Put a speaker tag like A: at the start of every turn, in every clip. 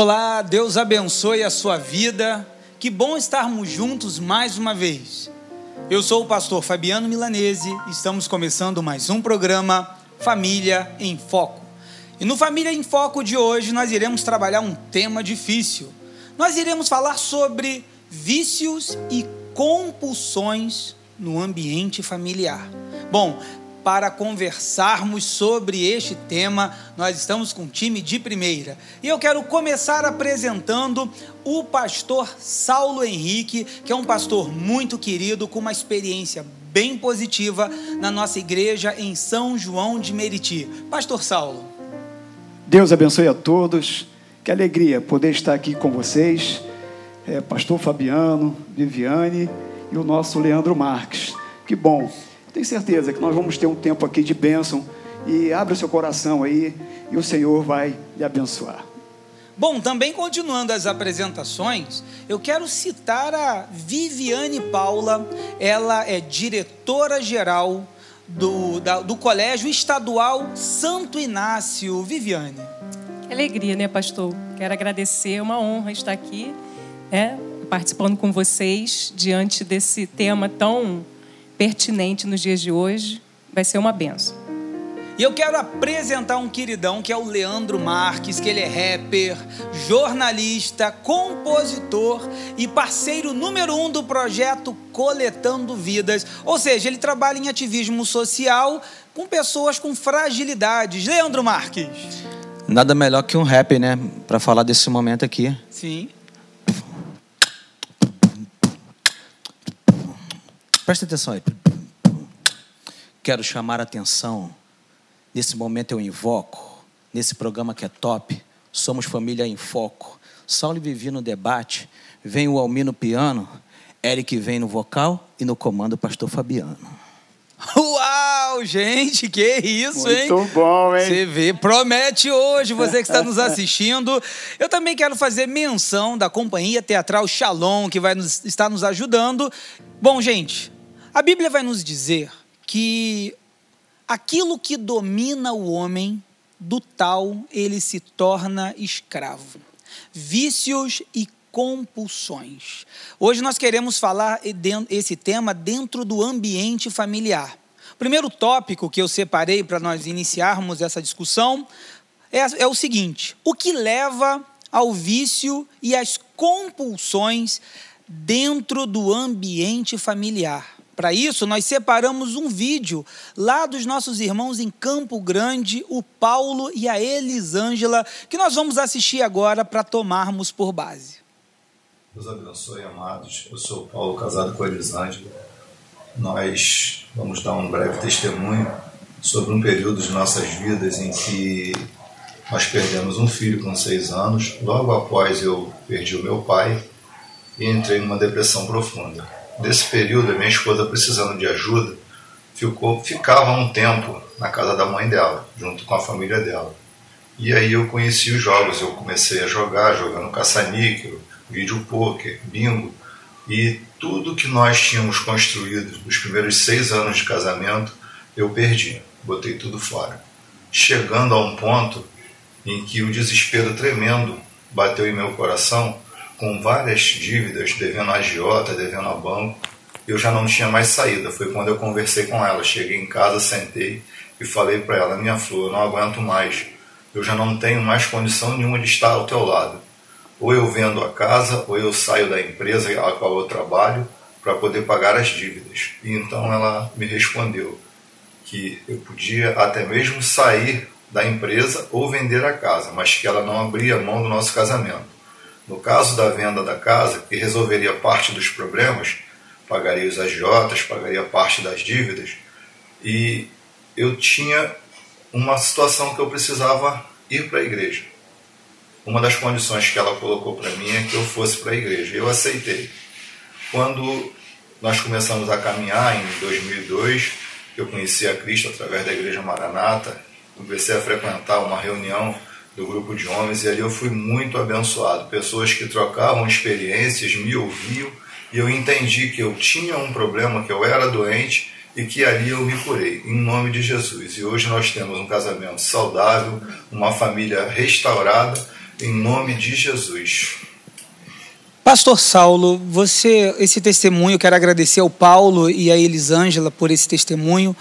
A: Olá, Deus abençoe a sua vida. Que bom estarmos juntos mais uma vez. Eu sou o pastor Fabiano Milanese, estamos começando mais um programa Família em Foco. E no Família em Foco de hoje nós iremos trabalhar um tema difícil. Nós iremos falar sobre vícios e compulsões no ambiente familiar. Bom, para conversarmos sobre este tema. Nós estamos com um time de primeira. E eu quero começar apresentando o pastor Saulo Henrique, que é um pastor muito querido, com uma experiência bem positiva na nossa igreja em São João de Meriti. Pastor Saulo.
B: Deus abençoe a todos. Que alegria poder estar aqui com vocês. É, pastor Fabiano, Viviane e o nosso Leandro Marques. Que bom tenho certeza que nós vamos ter um tempo aqui de bênção e abre o seu coração aí e o Senhor vai lhe abençoar.
A: Bom, também continuando as apresentações, eu quero citar a Viviane Paula, ela é diretora-geral do, da, do Colégio Estadual Santo Inácio. Viviane.
C: Que alegria, né, pastor? Quero agradecer, é uma honra estar aqui, né, participando com vocês diante desse tema tão pertinente nos dias de hoje. Vai ser uma benção.
A: E eu quero apresentar um queridão que é o Leandro Marques, que ele é rapper, jornalista, compositor e parceiro número um do projeto Coletando Vidas. Ou seja, ele trabalha em ativismo social com pessoas com fragilidades. Leandro Marques.
D: Nada melhor que um rap, né? Para falar desse momento aqui.
A: Sim.
D: Presta atenção aí. Quero chamar a atenção. Nesse momento eu invoco, nesse programa que é top, somos família em foco. Saulo Vivi no debate, vem o Almir no piano, Eric vem no vocal e no comando o pastor Fabiano.
A: Uau, gente, que isso,
B: Muito
A: hein?
B: Muito bom, hein?
A: Você vê, promete hoje, você que está nos assistindo. Eu também quero fazer menção da companhia teatral Shalom, que vai nos, estar nos ajudando. Bom, gente, a Bíblia vai nos dizer que aquilo que domina o homem, do tal ele se torna escravo. Vícios e compulsões. Hoje nós queremos falar esse tema dentro do ambiente familiar. O primeiro tópico que eu separei para nós iniciarmos essa discussão é, é o seguinte: o que leva ao vício e às compulsões dentro do ambiente familiar? Para isso, nós separamos um vídeo lá dos nossos irmãos em Campo Grande, o Paulo e a Elisângela, que nós vamos assistir agora para tomarmos por base.
E: Deus abençoe, amados. Eu sou o Paulo, casado com a Elisângela. Nós vamos dar um breve testemunho sobre um período de nossas vidas em que nós perdemos um filho com seis anos. Logo após eu perdi o meu pai e entrei numa depressão profunda desse período, minha esposa precisando de ajuda, ficou, ficava um tempo na casa da mãe dela, junto com a família dela. E aí eu conheci os jogos, eu comecei a jogar, jogando caça-níquel, vídeo poker, bingo, e tudo que nós tínhamos construído nos primeiros seis anos de casamento, eu perdi, botei tudo fora. Chegando a um ponto em que o desespero tremendo bateu em meu coração, com várias dívidas, devendo a agiota, devendo a banco, eu já não tinha mais saída. Foi quando eu conversei com ela. Cheguei em casa, sentei e falei para ela: Minha flor, eu não aguento mais. Eu já não tenho mais condição nenhuma de estar ao teu lado. Ou eu vendo a casa, ou eu saio da empresa a qual eu trabalho para poder pagar as dívidas. E então ela me respondeu que eu podia até mesmo sair da empresa ou vender a casa, mas que ela não abria mão do nosso casamento. No caso da venda da casa, que resolveria parte dos problemas, pagaria os agiotas, pagaria parte das dívidas, e eu tinha uma situação que eu precisava ir para a igreja. Uma das condições que ela colocou para mim é que eu fosse para a igreja. Eu aceitei. Quando nós começamos a caminhar em 2002, eu conheci a Cristo através da Igreja Maranata, comecei a frequentar uma reunião do grupo de homens e ali eu fui muito abençoado. Pessoas que trocavam experiências, me ouviam e eu entendi que eu tinha um problema, que eu era doente e que ali eu me curei, em nome de Jesus. E hoje nós temos um casamento saudável, uma família restaurada em nome de Jesus.
A: Pastor Saulo, você esse testemunho, quero agradecer ao Paulo e à Elisângela por esse testemunho.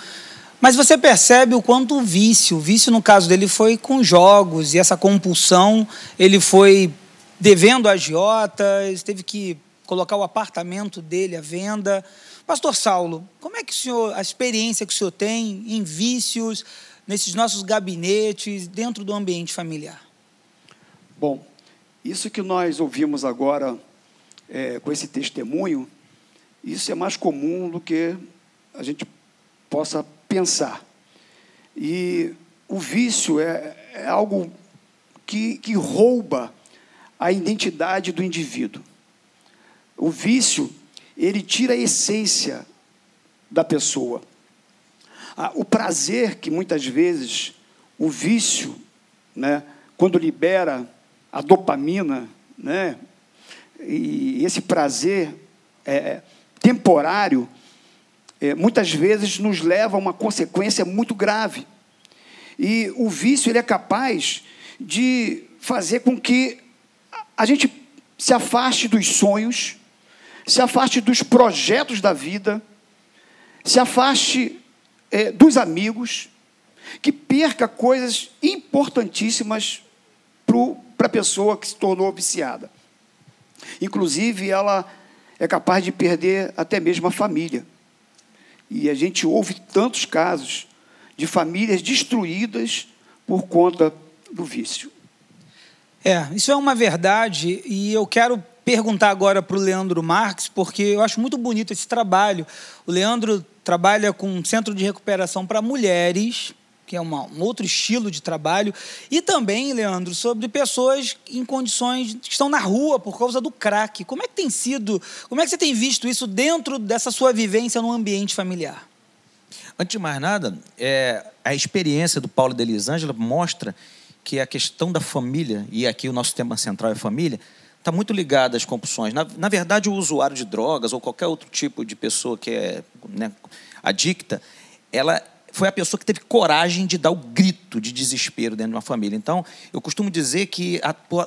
A: Mas você percebe o quanto o vício, o vício no caso dele foi com jogos e essa compulsão, ele foi devendo agiotas, teve que colocar o apartamento dele à venda. Pastor Saulo, como é que o senhor, a experiência que o senhor tem em vícios, nesses nossos gabinetes, dentro do ambiente familiar?
B: Bom, isso que nós ouvimos agora é, com esse testemunho, isso é mais comum do que a gente possa pensar. E o vício é, é algo que, que rouba a identidade do indivíduo. O vício, ele tira a essência da pessoa. Ah, o prazer que muitas vezes o vício, né, quando libera a dopamina, né, e esse prazer é, temporário, é, muitas vezes nos leva a uma consequência muito grave. E o vício ele é capaz de fazer com que a gente se afaste dos sonhos, se afaste dos projetos da vida, se afaste é, dos amigos, que perca coisas importantíssimas para a pessoa que se tornou viciada. Inclusive, ela é capaz de perder até mesmo a família. E a gente ouve tantos casos de famílias destruídas por conta do vício.
A: É, isso é uma verdade e eu quero perguntar agora para o Leandro Marques, porque eu acho muito bonito esse trabalho. O Leandro trabalha com um centro de recuperação para mulheres que é uma, um outro estilo de trabalho, e também, Leandro, sobre pessoas em condições que estão na rua por causa do crack. Como é que tem sido, como é que você tem visto isso dentro dessa sua vivência no ambiente familiar?
D: Antes de mais nada, é, a experiência do Paulo e da Elisângela mostra que a questão da família, e aqui o nosso tema central é família, está muito ligada às compulsões. Na, na, verdade, o usuário de drogas ou qualquer outro tipo de pessoa que é né, adicta, ela foi a pessoa que teve coragem de dar o grito de desespero dentro de uma família. Então, eu costumo dizer que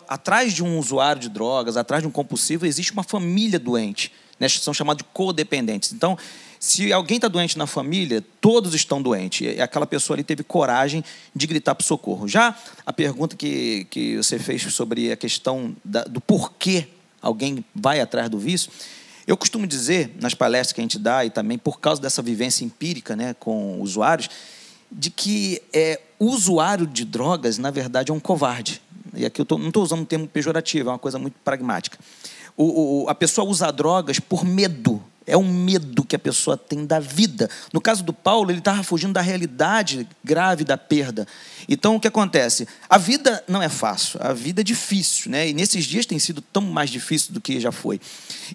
D: atrás de um usuário de drogas, atrás de um compulsivo, existe uma família doente. Né? São chamados de codependentes. Então, se alguém está doente na família, todos estão doentes. E aquela pessoa ali teve coragem de gritar para socorro. Já a pergunta que, que você fez sobre a questão da, do porquê alguém vai atrás do vício, eu costumo dizer, nas palestras que a gente dá, e também por causa dessa vivência empírica né, com usuários, de que é, o usuário de drogas, na verdade, é um covarde. E aqui eu tô, não estou usando um termo pejorativo, é uma coisa muito pragmática. O, o, a pessoa usa drogas por medo é um medo que a pessoa tem da vida. No caso do Paulo, ele estava fugindo da realidade grave da perda. Então, o que acontece? A vida não é fácil, a vida é difícil, né? E nesses dias tem sido tão mais difícil do que já foi.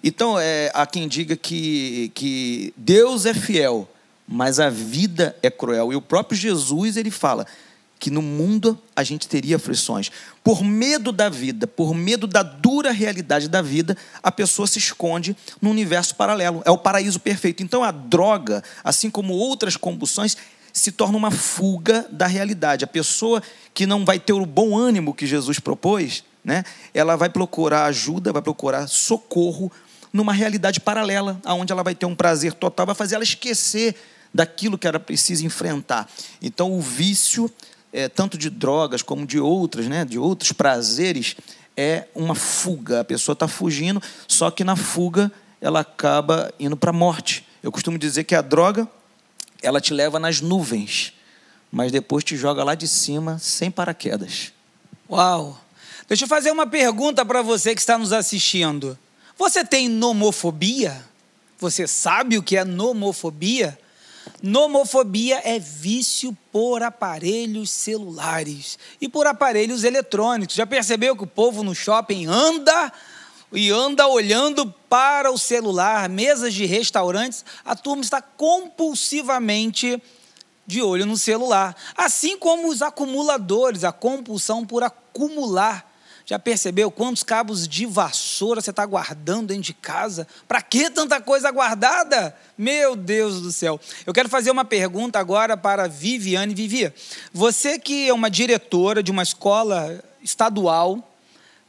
D: Então, é, há quem diga que, que Deus é fiel, mas a vida é cruel. E o próprio Jesus, ele fala: que no mundo a gente teria aflições. Por medo da vida, por medo da dura realidade da vida, a pessoa se esconde no universo paralelo. É o paraíso perfeito. Então a droga, assim como outras combustões, se torna uma fuga da realidade. A pessoa que não vai ter o bom ânimo que Jesus propôs, né, ela vai procurar ajuda, vai procurar socorro numa realidade paralela, onde ela vai ter um prazer total, vai fazer ela esquecer daquilo que ela precisa enfrentar. Então o vício é, tanto de drogas como de outras, né, de outros prazeres, é uma fuga. A pessoa está fugindo, só que na fuga ela acaba indo para a morte. Eu costumo dizer que a droga ela te leva nas nuvens, mas depois te joga lá de cima sem paraquedas.
A: Uau! Deixa eu fazer uma pergunta para você que está nos assistindo. Você tem nomofobia? Você sabe o que é nomofobia? Nomofobia é vício por aparelhos celulares e por aparelhos eletrônicos. Já percebeu que o povo no shopping anda e anda olhando para o celular, mesas de restaurantes, a turma está compulsivamente de olho no celular. Assim como os acumuladores, a compulsão por acumular já percebeu quantos cabos de vassoura você está guardando dentro de casa? Para que tanta coisa guardada? Meu Deus do céu. Eu quero fazer uma pergunta agora para Viviane. Vivi, você que é uma diretora de uma escola estadual,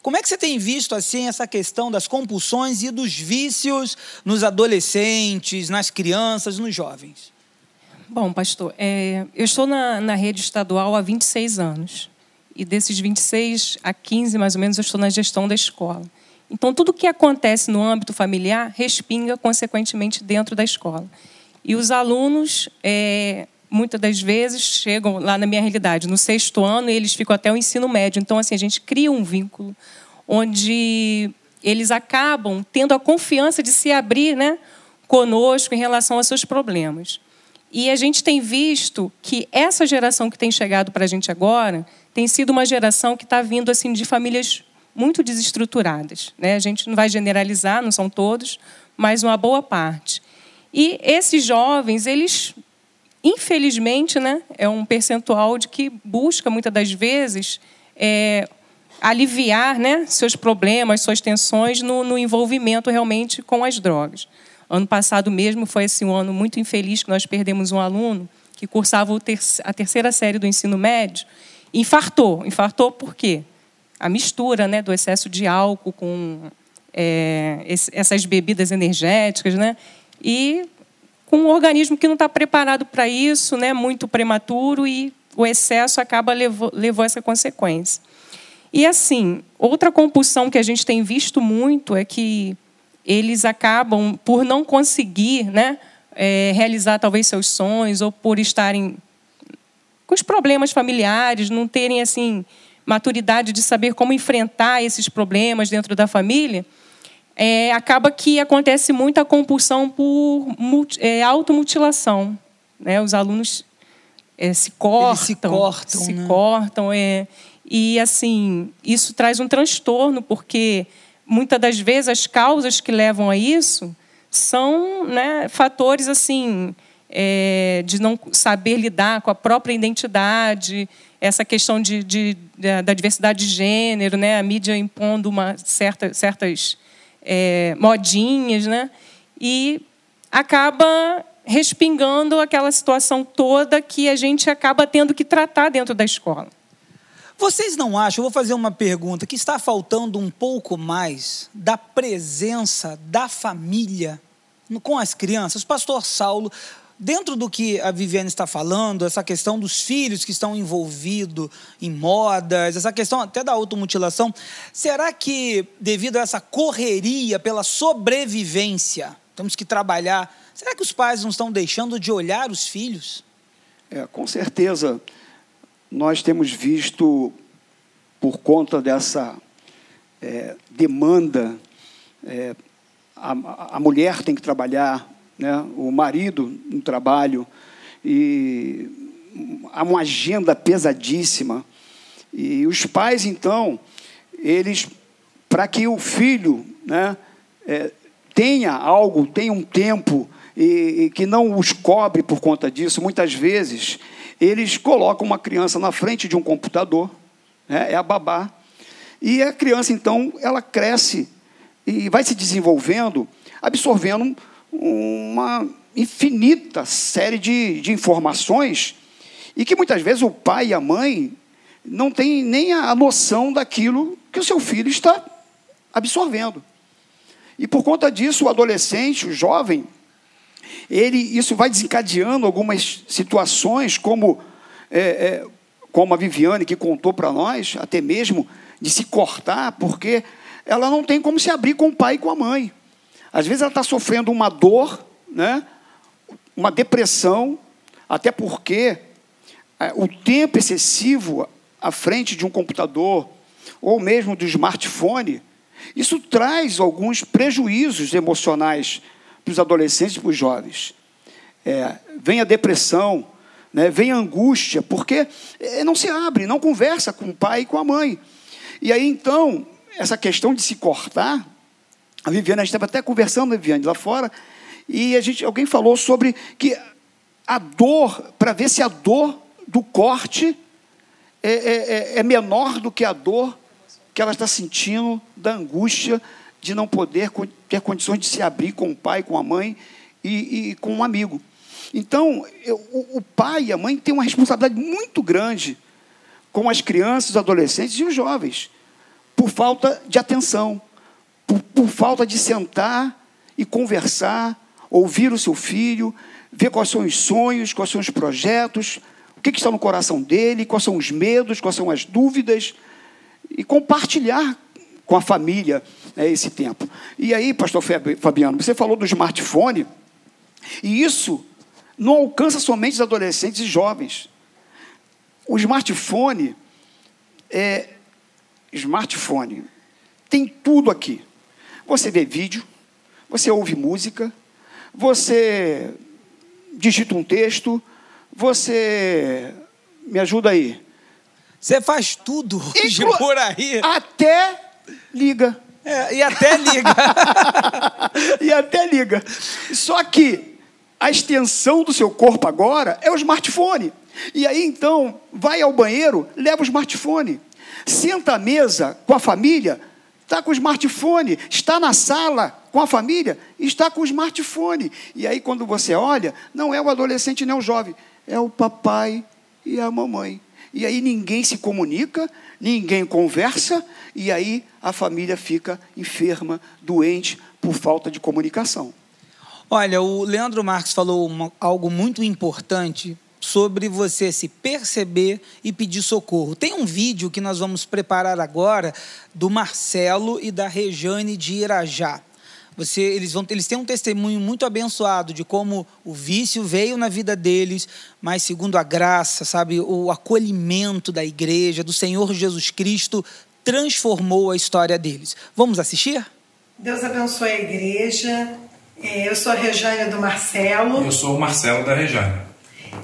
A: Como é que você tem visto assim essa questão das compulsões e dos vícios nos adolescentes, nas crianças, nos jovens?
C: Bom, pastor, é, eu estou na, na rede estadual há 26 anos. E desses 26 a 15, mais ou menos, eu estou na gestão da escola. Então, tudo que acontece no âmbito familiar respinga, consequentemente, dentro da escola. E os alunos, é, muitas das vezes, chegam lá na minha realidade, no sexto ano, e eles ficam até o ensino médio. Então, assim, a gente cria um vínculo onde eles acabam tendo a confiança de se abrir né, conosco em relação aos seus problemas. E a gente tem visto que essa geração que tem chegado para a gente agora tem sido uma geração que está vindo assim de famílias muito desestruturadas. Né? A gente não vai generalizar, não são todos, mas uma boa parte. E esses jovens, eles, infelizmente, né, é um percentual de que busca, muitas das vezes, é, aliviar né, seus problemas, suas tensões no, no, envolvimento realmente com as drogas. Ano passado mesmo foi esse um ano muito infeliz que nós perdemos um aluno que cursava a terceira série do ensino médio infartou. Infartou por quê? A mistura né, do excesso de álcool com é, essas bebidas energéticas, né? E com um organismo que não está preparado para isso, né, muito prematuro, e o excesso acaba levou, levou essa consequência. E assim, outra compulsão que a gente tem visto muito é que eles acabam por não conseguir, né, é, realizar talvez seus sonhos ou por estarem com os problemas familiares, não terem assim maturidade de saber como enfrentar esses problemas dentro da família, é, acaba que acontece muita compulsão por é, automutilação. Né? Os alunos é, se cortam, Eles
A: se cortam,
C: se
A: né?
C: cortam é, e assim isso traz um transtorno porque muitas das vezes as causas que levam a isso são né, fatores assim é, de não saber lidar com a própria identidade, essa questão de, de, da diversidade de gênero, né? a mídia impondo uma certa, certas é, modinhas, né? e acaba respingando aquela situação toda que a gente acaba tendo que tratar dentro da escola.
A: Vocês não acham, eu vou fazer uma pergunta, que está faltando um pouco mais da presença da família com as crianças? Pastor Saulo, Dentro do que a Viviane está falando, essa questão dos filhos que estão envolvidos em modas, essa questão até da automutilação, será que, devido a essa correria pela sobrevivência, temos que trabalhar, será que os pais não estão deixando de olhar os filhos?
B: É, com certeza, nós temos visto, por conta dessa é, demanda, é, a, a mulher tem que trabalhar, né, o marido no trabalho, e há uma agenda pesadíssima. E os pais, então, eles, para que o filho né, é, tenha algo, tenha um tempo, e, e, que não os cobre por conta disso, muitas vezes, eles colocam uma criança na frente de um computador, né, é a babá, e a criança, então, ela cresce e vai se desenvolvendo, absorvendo uma infinita série de, de informações e que muitas vezes o pai e a mãe não têm nem a noção daquilo que o seu filho está absorvendo. E por conta disso, o adolescente, o jovem, ele, isso vai desencadeando algumas situações, como, é, é, como a Viviane que contou para nós, até mesmo de se cortar, porque ela não tem como se abrir com o pai e com a mãe. Às vezes ela está sofrendo uma dor, né? uma depressão, até porque é, o tempo excessivo à frente de um computador ou mesmo do smartphone, isso traz alguns prejuízos emocionais para os adolescentes e para os jovens. É, vem a depressão, né, vem a angústia, porque é, não se abre, não conversa com o pai e com a mãe. E aí então, essa questão de se cortar a Viviane, a gente estava até conversando, Viviane, lá fora, e a gente, alguém falou sobre que a dor, para ver se a dor do corte é, é, é, é, menor do que a dor que ela está sentindo da angústia de não poder ter condições de se abrir com o pai, com a mãe e, e com um amigo. Então, eu, o, o pai e a mãe têm uma responsabilidade muito grande com as crianças, os adolescentes e os jovens por falta de atenção, por, por falta de sentar e conversar, ouvir o seu filho, ver quais são os sonhos, quais são os projetos, o que, que está no coração dele, quais são os medos, quais são as dúvidas, e compartilhar com a família né, esse tempo. E aí, pastor Fabiano, você falou do smartphone, e isso não alcança somente os adolescentes e jovens. O smartphone é smartphone. Tem tudo aqui. Você vê vídeo, você ouve música, você digita um texto, você me ajuda aí.
A: Você faz tudo hoje Inclu por aí.
B: Até liga.
A: É, e até liga.
B: e até liga. Só que a extensão do seu corpo agora é o smartphone. E aí então, vai ao banheiro, leva o smartphone. Senta à mesa com a família, está com o smartphone. Está na sala com a família, está com o smartphone. E aí, quando você olha, não é o adolescente nem o jovem, é o papai e a mamãe. E aí ninguém se comunica, ninguém conversa, e aí a família fica enferma, doente, por falta de comunicação.
A: Olha, o Leandro Marques falou uma, algo muito importante sobre você se perceber e pedir socorro. Tem um vídeo que nós vamos preparar agora do Marcelo e da Rejane de Irajá. Você, eles, vão, eles têm um testemunho muito abençoado de como o vício veio na vida deles, mas segundo a graça, sabe, o acolhimento da igreja, do Senhor Jesus Cristo, transformou a história deles. Vamos assistir?
F: Deus abençoe a igreja. É, eu sou a Rejane do Marcelo.
G: Eu sou o Marcelo da Rejane.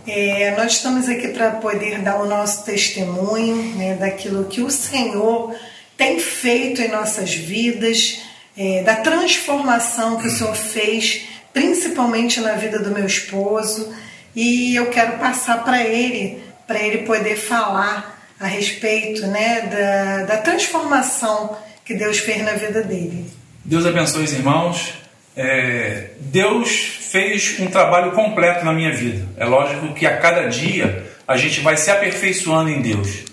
F: É, nós estamos aqui para poder dar o nosso testemunho né, daquilo que o Senhor tem feito em nossas vidas, é, da transformação que o Senhor fez, principalmente na vida do meu esposo. E eu quero passar para ele, para ele poder falar a respeito né, da, da transformação que Deus fez na vida dele.
G: Deus abençoe os irmãos. É, Deus fez um trabalho completo na minha vida. É lógico que a cada dia a gente vai se aperfeiçoando em Deus.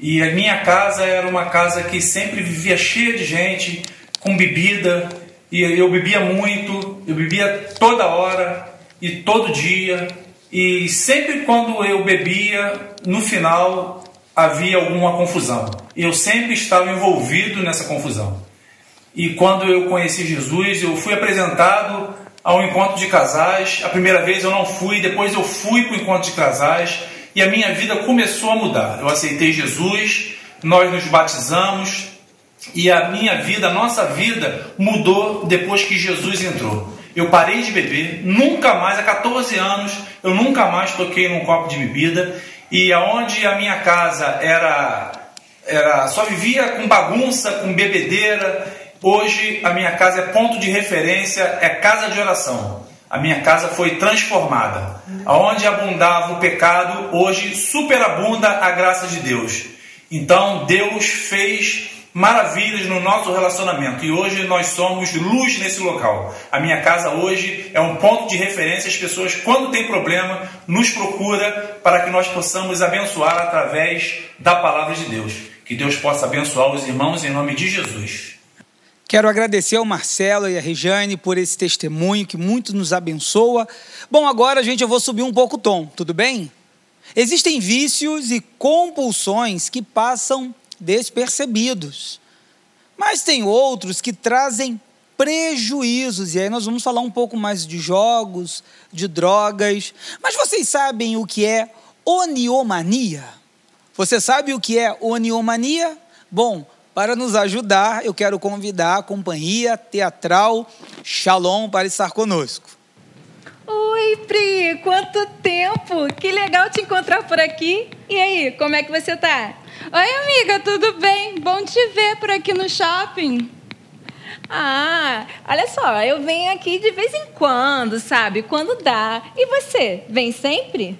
G: E a minha casa era uma casa que sempre vivia cheia de gente, com bebida, e eu bebia muito, eu bebia toda hora e todo dia, e sempre quando eu bebia, no final havia alguma confusão. Eu sempre estava envolvido nessa confusão. E quando eu conheci Jesus, eu fui apresentado ao encontro de casais. A primeira vez eu não fui, depois eu fui para o encontro de casais e a minha vida começou a mudar. Eu aceitei Jesus, nós nos batizamos e a minha vida, a nossa vida mudou depois que Jesus entrou. Eu parei de beber, nunca mais, há 14 anos, eu nunca mais toquei num copo de bebida e aonde a minha casa era, era só vivia com bagunça, com bebedeira, hoje a minha casa é ponto de referência, é casa de oração. A minha casa foi transformada. Aonde abundava o pecado, hoje superabunda a graça de Deus. Então Deus fez maravilhas no nosso relacionamento e hoje nós somos luz nesse local. A minha casa hoje é um ponto de referência. As pessoas, quando tem problema, nos procura para que nós possamos abençoar através da palavra de Deus. Que Deus possa abençoar os irmãos em nome de Jesus.
A: Quero agradecer ao Marcelo e a Regiane por esse testemunho que muito nos abençoa. Bom, agora, gente, eu vou subir um pouco o tom, tudo bem? Existem vícios e compulsões que passam despercebidos. Mas tem outros que trazem prejuízos, e aí nós vamos falar um pouco mais de jogos, de drogas. Mas vocês sabem o que é oniomania? Você sabe o que é oniomania? Bom, para nos ajudar, eu quero convidar a companhia teatral Shalom para estar conosco.
H: Oi, Pri, quanto tempo! Que legal te encontrar por aqui. E aí, como é que você tá? Oi, amiga, tudo bem? Bom te ver por aqui no shopping. Ah, olha só, eu venho aqui de vez em quando, sabe? Quando dá. E você, vem sempre?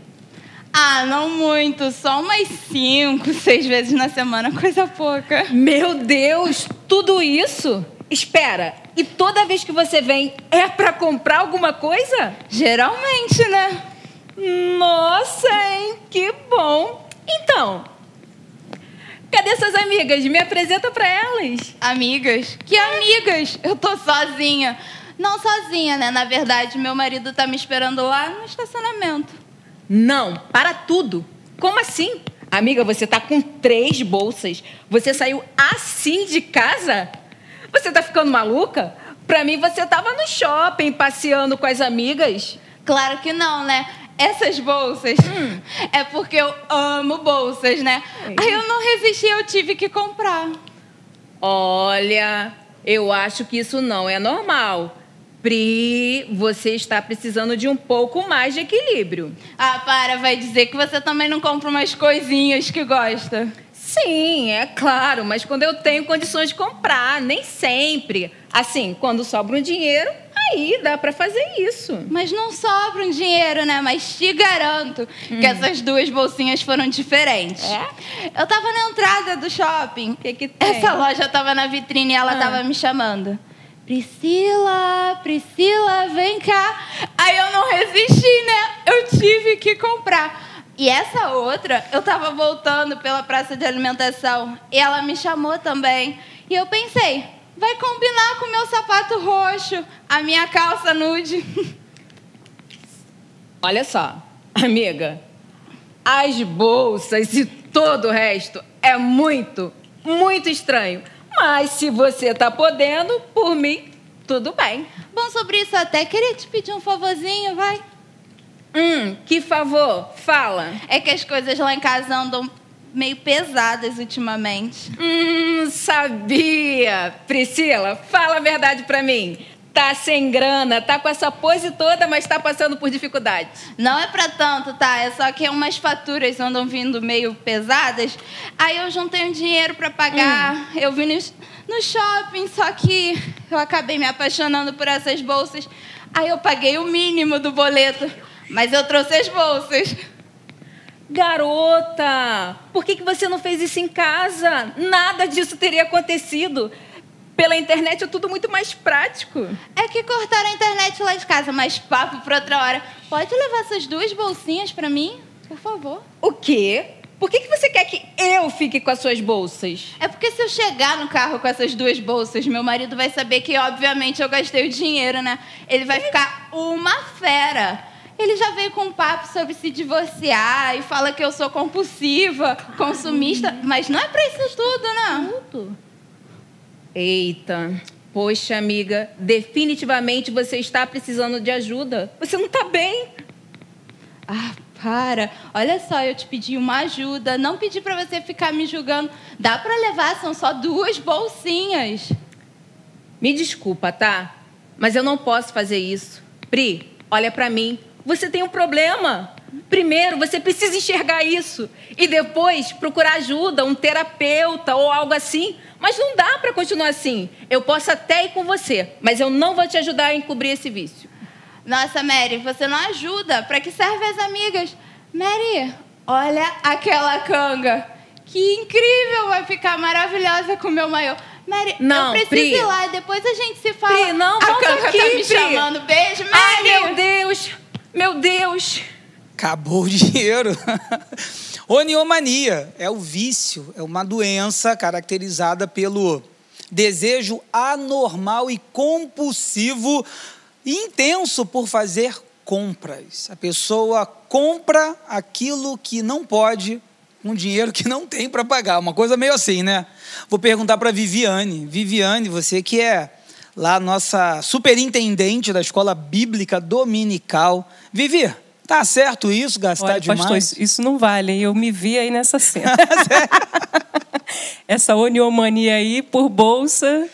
H: Ah, não muito, só umas cinco, seis vezes na semana, coisa pouca. Meu Deus, tudo isso? Espera, e toda vez que você vem é para comprar alguma coisa? Geralmente, né? Nossa, hein? Que bom. Então, Cadê suas amigas? Me apresenta pra elas.
I: Amigas? Que amigas? Eu tô sozinha. Não sozinha, né? Na verdade, meu marido tá me esperando lá no estacionamento.
H: Não, para tudo. Como assim? Amiga, você tá com três bolsas. Você saiu assim de casa? Você tá ficando maluca? Pra mim, você tava no shopping passeando com as amigas.
I: Claro que não, né? Essas bolsas hum. é porque eu amo bolsas, né? Aí eu não resisti, eu tive que comprar.
H: Olha, eu acho que isso não é normal. Pri, você está precisando de um pouco mais de equilíbrio.
I: Ah, para, vai dizer que você também não compra umas coisinhas que gosta.
H: Sim, é claro, mas quando eu tenho condições de comprar, nem sempre. Assim, quando sobra um dinheiro, aí dá para fazer isso.
I: Mas não sobra um dinheiro, né? Mas te garanto hum. que essas duas bolsinhas foram diferentes.
H: É?
I: Eu tava na entrada do shopping.
H: O que, que tem?
I: Essa loja tava na vitrine e ela ah. tava me chamando. Priscila, Priscila, vem cá. Aí eu não resisti, né? Eu tive que comprar. E essa outra, eu tava voltando pela praça de alimentação e ela me chamou também. E eu pensei, vai combinar com o meu sapato roxo, a minha calça nude.
H: Olha só, amiga, as bolsas e todo o resto é muito, muito estranho. Mas se você tá podendo, por mim, tudo bem.
I: Bom, sobre isso, até queria te pedir um favorzinho, vai.
H: Hum, que favor? Fala.
I: É que as coisas lá em casa andam meio pesadas ultimamente.
H: Hum, sabia. Priscila, fala a verdade pra mim. Tá sem grana, tá com essa pose toda, mas tá passando por dificuldades.
I: Não é pra tanto, tá? É só que umas faturas andam vindo meio pesadas. Aí eu juntei um dinheiro para pagar. Hum. Eu vim no, no shopping, só que eu acabei me apaixonando por essas bolsas. Aí eu paguei o mínimo do boleto. Mas eu trouxe as bolsas.
H: Garota, por que, que você não fez isso em casa? Nada disso teria acontecido. Pela internet é tudo muito mais prático.
I: É que cortaram a internet lá de casa, mas papo para outra hora. Pode levar essas duas bolsinhas para mim, por favor?
H: O quê? Por que, que você quer que eu fique com as suas bolsas?
I: É porque se eu chegar no carro com essas duas bolsas, meu marido vai saber que, obviamente, eu gastei o dinheiro, né? Ele vai ficar uma fera. Ele já veio com um papo sobre se divorciar e fala que eu sou compulsiva, consumista, mas não é para isso tudo, né?
H: Tudo. Eita. Poxa, amiga, definitivamente você está precisando de ajuda. Você não está bem.
I: Ah, para. Olha só, eu te pedi uma ajuda, não pedi para você ficar me julgando. Dá para levar, são só duas bolsinhas.
H: Me desculpa, tá? Mas eu não posso fazer isso. Pri, olha para mim você tem um problema. Primeiro, você precisa enxergar isso e depois procurar ajuda, um terapeuta ou algo assim. Mas não dá para continuar assim. Eu posso até ir com você, mas eu não vou te ajudar a encobrir esse vício.
I: Nossa, Mary, você não ajuda. Para que servem as amigas? Mary, olha aquela canga. Que incrível, vai ficar maravilhosa com o meu maior. Mary, não, eu preciso Pri. ir lá e depois a gente se fala.
H: Pri, não, a
I: canga
H: aqui,
I: tá me Pri. chamando. Beijo, Mary.
H: Ai, meu Deus. Meu Deus!
A: Acabou o dinheiro. Oniomania é o vício, é uma doença caracterizada pelo desejo anormal e compulsivo intenso por fazer compras. A pessoa compra aquilo que não pode com dinheiro que não tem para pagar. Uma coisa meio assim, né? Vou perguntar para Viviane. Viviane, você que é lá nossa superintendente da escola bíblica dominical. Vivi, tá certo isso, gastar
C: Olha,
A: demais?
C: Pastor, isso não vale, eu me vi aí nessa cena. Essa oniomania aí por bolsa.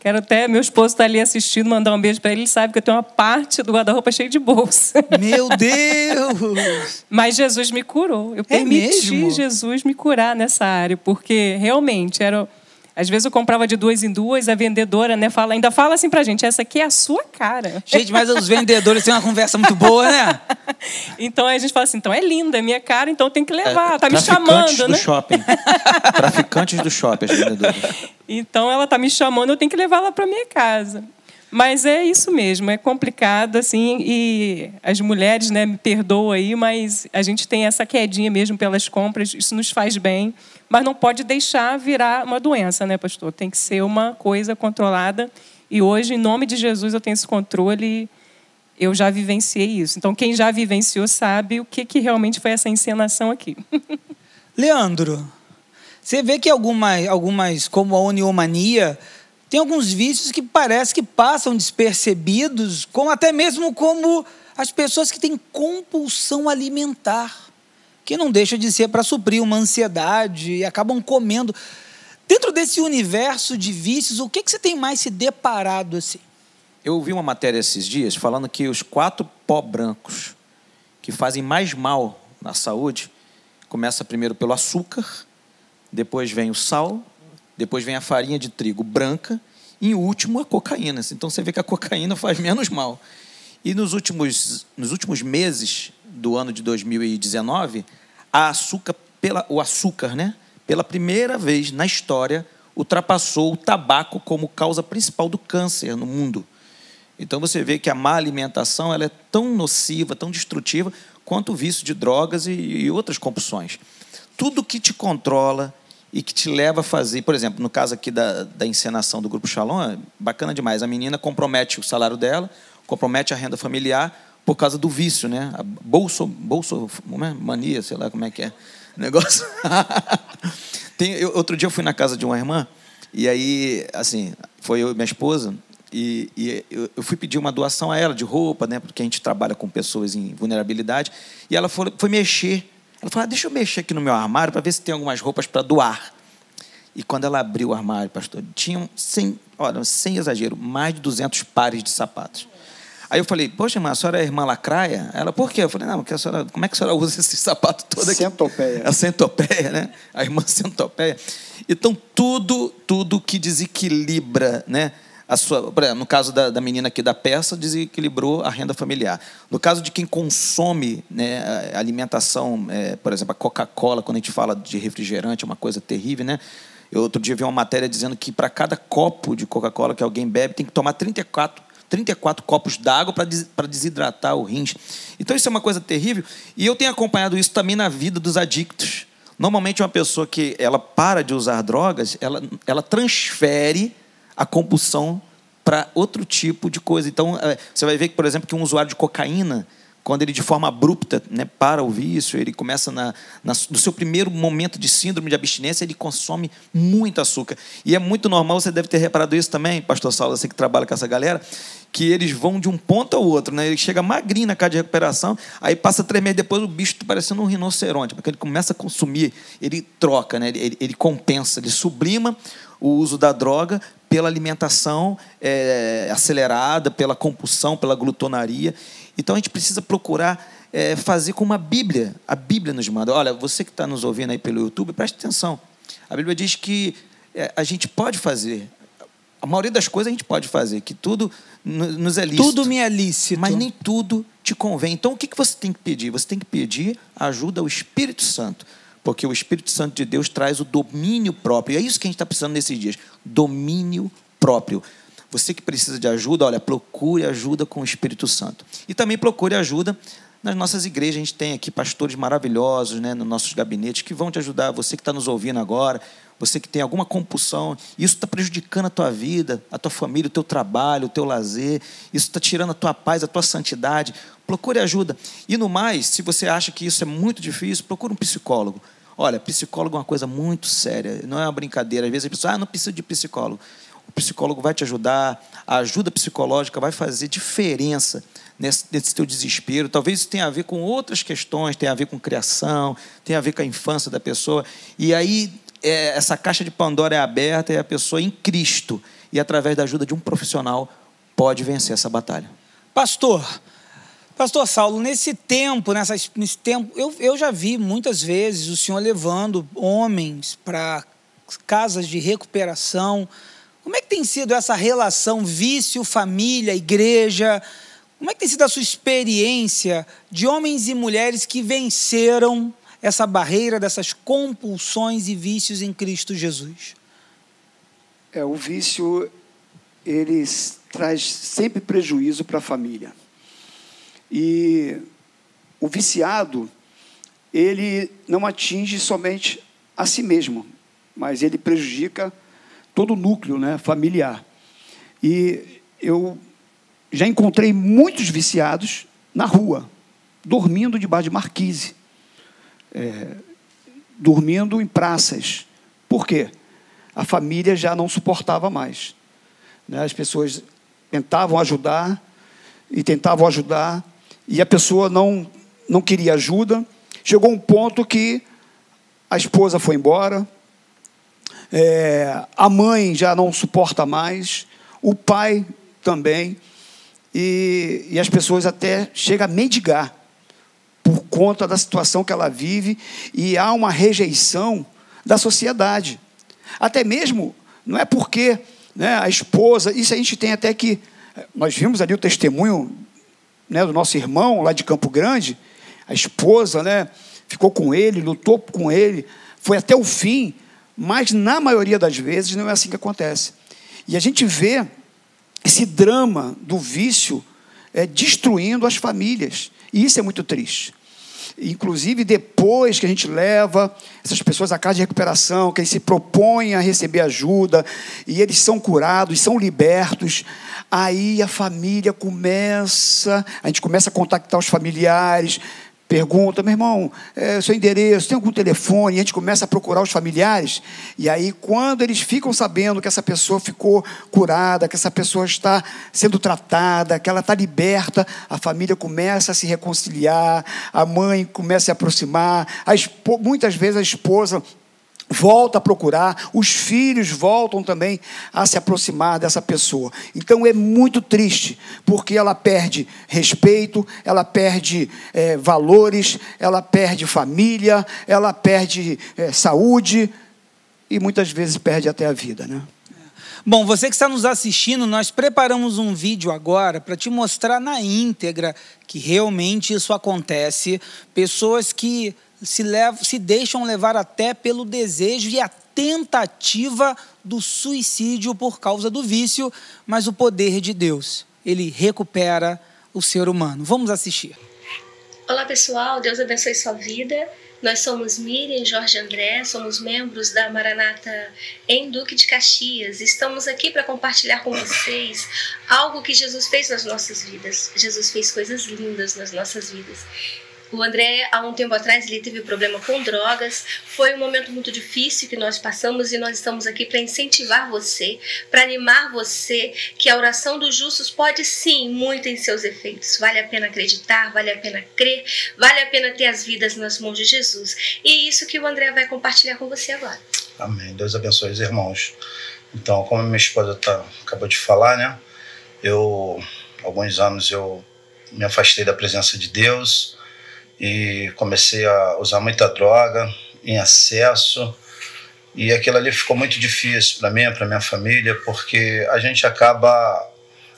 C: Quero até, meu esposo está ali assistindo, mandar um beijo para ele. Ele sabe que eu tenho uma parte do guarda-roupa cheio de bolsa.
A: Meu Deus!
C: Mas Jesus me curou. Eu permiti
A: mesmo?
C: Jesus me curar nessa área, porque realmente era às vezes eu comprava de duas em duas, a vendedora né, fala, ainda fala assim pra gente, essa aqui é a sua cara.
A: Gente, mas os vendedores têm uma conversa muito boa, né?
C: então a gente fala assim, então é linda, é minha cara, então tem que levar, é, tá me chamando,
D: do
C: né?
D: shopping. Traficantes do shopping, as vendedoras.
C: Então ela tá me chamando, eu tenho que levar ela para minha casa. Mas é isso mesmo, é complicado, assim, e as mulheres, né, me perdoam aí, mas a gente tem essa quedinha mesmo pelas compras, isso nos faz bem, mas não pode deixar virar uma doença, né, pastor? Tem que ser uma coisa controlada, e hoje, em nome de Jesus, eu tenho esse controle, eu já vivenciei isso. Então, quem já vivenciou sabe o que, que realmente foi essa encenação aqui.
A: Leandro, você vê que algumas, algumas como a oniomania, tem alguns vícios que parece que passam despercebidos, como até mesmo como as pessoas que têm compulsão alimentar, que não deixa de ser para suprir uma ansiedade e acabam comendo. Dentro desse universo de vícios, o que, que você tem mais se deparado assim?
D: Eu ouvi uma matéria esses dias falando que os quatro pó brancos que fazem mais mal na saúde começa primeiro pelo açúcar, depois vem o sal, depois vem a farinha de trigo branca e, em último, a cocaína. Então você vê que a cocaína faz menos mal. E nos últimos, nos últimos meses do ano de 2019, a açúcar, pela, o açúcar, né, pela primeira vez na história, ultrapassou o tabaco como causa principal do câncer no mundo. Então você vê que a má alimentação ela é tão nociva, tão destrutiva quanto o vício de drogas e, e outras compulsões. Tudo que te controla, e que te leva a fazer, por exemplo, no caso aqui da, da encenação do Grupo Shalom, é bacana demais. A menina compromete o salário dela, compromete a renda familiar por causa do vício, né? A bolso, bolso é? mania, sei lá como é que é. Negócio. Tem, eu, outro dia eu fui na casa de uma irmã, e aí, assim, foi eu e minha esposa, e, e eu, eu, fui pedir uma doação a ela de roupa, né? Porque a gente trabalha com pessoas em vulnerabilidade, e ela foi, foi mexer ela falou: ah, deixa eu mexer aqui no meu armário para ver se tem algumas roupas para doar. E quando ela abriu o armário, pastor, tinham, sem, olha, sem exagero, mais de 200 pares de sapatos. Aí eu falei, poxa, mas a senhora é irmã lacraia? Ela, por quê? Eu falei, não, porque a senhora, como é que a senhora usa esse sapato todo aqui?
B: Centopeia.
D: A centopeia, né? A irmã centopeia. Então, tudo, tudo que desequilibra, né? a sua, no caso da, da menina aqui da peça, desequilibrou a renda familiar. No caso de quem consome né, alimentação, é, por exemplo, a Coca-Cola, quando a gente fala de refrigerante, é uma coisa terrível, né? Eu outro dia vi uma matéria dizendo que para cada copo de Coca-Cola que alguém bebe, tem que tomar 34 34 copos d'água para desidratar o rins. Então isso é uma coisa terrível. E eu tenho acompanhado isso também na vida dos adictos. Normalmente uma pessoa que ela para de usar drogas, ela, ela transfere a compulsão para outro tipo de coisa. Então, é, você vai ver que, por exemplo, que um usuário de cocaína, quando ele de forma abrupta né, para o vício, ele começa na, na, no seu primeiro momento de síndrome de abstinência, ele consome muito açúcar. E é muito normal, você deve ter reparado isso também, pastor Saulo, você que trabalha com essa galera, que eles vão de um ponto ao outro, né? Ele chega magrinho na casa de recuperação, aí passa três meses depois, o bicho está parecendo um rinoceronte, porque ele começa a consumir, ele troca, né? ele, ele, compensa, ele sublima o uso da droga pela alimentação é, acelerada, pela compulsão, pela glutonaria. Então a gente precisa procurar é, fazer como a Bíblia. A Bíblia nos manda. Olha, você que está nos ouvindo aí pelo YouTube, preste atenção. A Bíblia diz que é, a gente pode fazer. A maioria das coisas a gente pode fazer, que tudo nos é lícito.
A: Tudo me é lícito.
D: Mas nem tudo te convém. Então o que você tem que pedir? Você tem que pedir ajuda ao Espírito Santo porque o Espírito Santo de Deus traz o domínio próprio. E é isso que a gente está precisando nesses dias: domínio próprio. Você que precisa de ajuda, olha, procure ajuda com o Espírito Santo. E também procure ajuda nas nossas igrejas. A gente tem aqui pastores maravilhosos né, nos nossos gabinetes que vão te ajudar. Você que está nos ouvindo agora, você que tem alguma compulsão, isso está prejudicando a tua vida, a tua família, o teu trabalho, o teu lazer, isso está tirando a tua paz, a tua santidade. Procure ajuda. E no mais, se você acha que isso é muito difícil, procure um psicólogo. Olha, psicólogo é uma coisa muito séria, não é uma brincadeira. Às vezes a pessoa, ah, não precisa de psicólogo. O psicólogo vai te ajudar, a ajuda psicológica vai fazer diferença nesse, nesse teu desespero. Talvez isso tenha a ver com outras questões, tenha a ver com criação, tenha a ver com a infância da pessoa. E aí é, essa caixa de Pandora é aberta e a pessoa em Cristo, e através da ajuda de um profissional, pode vencer essa batalha.
A: Pastor, Pastor Saulo, nesse tempo, nessa, nesse tempo, eu, eu já vi muitas vezes o senhor levando homens para casas de recuperação. Como é que tem sido essa relação vício, família, igreja? Como é que tem sido a sua experiência de homens e mulheres que venceram essa barreira dessas compulsões e vícios em Cristo Jesus?
B: É, o vício ele traz sempre prejuízo para a família. E o viciado, ele não atinge somente a si mesmo, mas ele prejudica todo o núcleo né, familiar. E eu já encontrei muitos viciados na rua, dormindo debaixo de marquise, é, dormindo em praças. Por quê? A família já não suportava mais. Né? As pessoas tentavam ajudar e tentavam ajudar, e a pessoa não, não queria ajuda. Chegou um ponto que a esposa foi embora, é, a mãe já não suporta mais, o pai também, e, e as pessoas até chegam a mendigar por conta da situação que ela vive, e há uma rejeição da sociedade. Até mesmo, não é porque né, a esposa, isso a gente tem até que. Nós vimos ali o testemunho né, do nosso irmão lá de Campo Grande, a esposa né, ficou com ele, lutou com ele, foi até o fim, mas na maioria das vezes não é assim que acontece. E a gente vê esse drama do vício é, destruindo as famílias, e isso é muito triste. Inclusive, depois que a gente leva essas pessoas à casa de recuperação, que eles se propõem a receber ajuda, e eles são curados, são libertos, aí a família começa, a gente começa a contactar os familiares, pergunta, meu irmão, é, seu endereço, tem algum telefone? E a gente começa a procurar os familiares. E aí, quando eles ficam sabendo que essa pessoa ficou curada, que essa pessoa está sendo tratada, que ela está liberta, a família começa a se reconciliar, a mãe começa a se aproximar, a muitas vezes a esposa volta a procurar, os filhos voltam também a se aproximar dessa pessoa. Então é muito triste, porque ela perde respeito, ela perde é, valores, ela perde família, ela perde é, saúde e muitas vezes perde até a vida, né?
A: Bom, você que está nos assistindo, nós preparamos um vídeo agora para te mostrar na íntegra que realmente isso acontece. Pessoas que se, levam, se deixam levar até pelo desejo e a tentativa do suicídio por causa do vício, mas o poder de Deus, ele recupera o ser humano. Vamos assistir.
J: Olá pessoal, Deus abençoe sua vida. Nós somos Miriam e Jorge André, somos membros da Maranata em Duque de Caxias. Estamos aqui para compartilhar com vocês algo que Jesus fez nas nossas vidas. Jesus fez coisas lindas nas nossas vidas. O André, há um tempo atrás, ele teve problema com drogas. Foi um momento muito difícil que nós passamos e nós estamos aqui para incentivar você, para animar você que a oração dos justos pode sim muito em seus efeitos. Vale a pena acreditar, vale a pena crer, vale a pena ter as vidas nas mãos de Jesus. E é isso que o André vai compartilhar com você agora.
K: Amém. Deus abençoe os irmãos. Então, como minha esposa tá, acabou de falar, né? Eu, alguns anos eu me afastei da presença de Deus e comecei a usar muita droga em excesso e aquilo ali ficou muito difícil para mim, para minha família, porque a gente acaba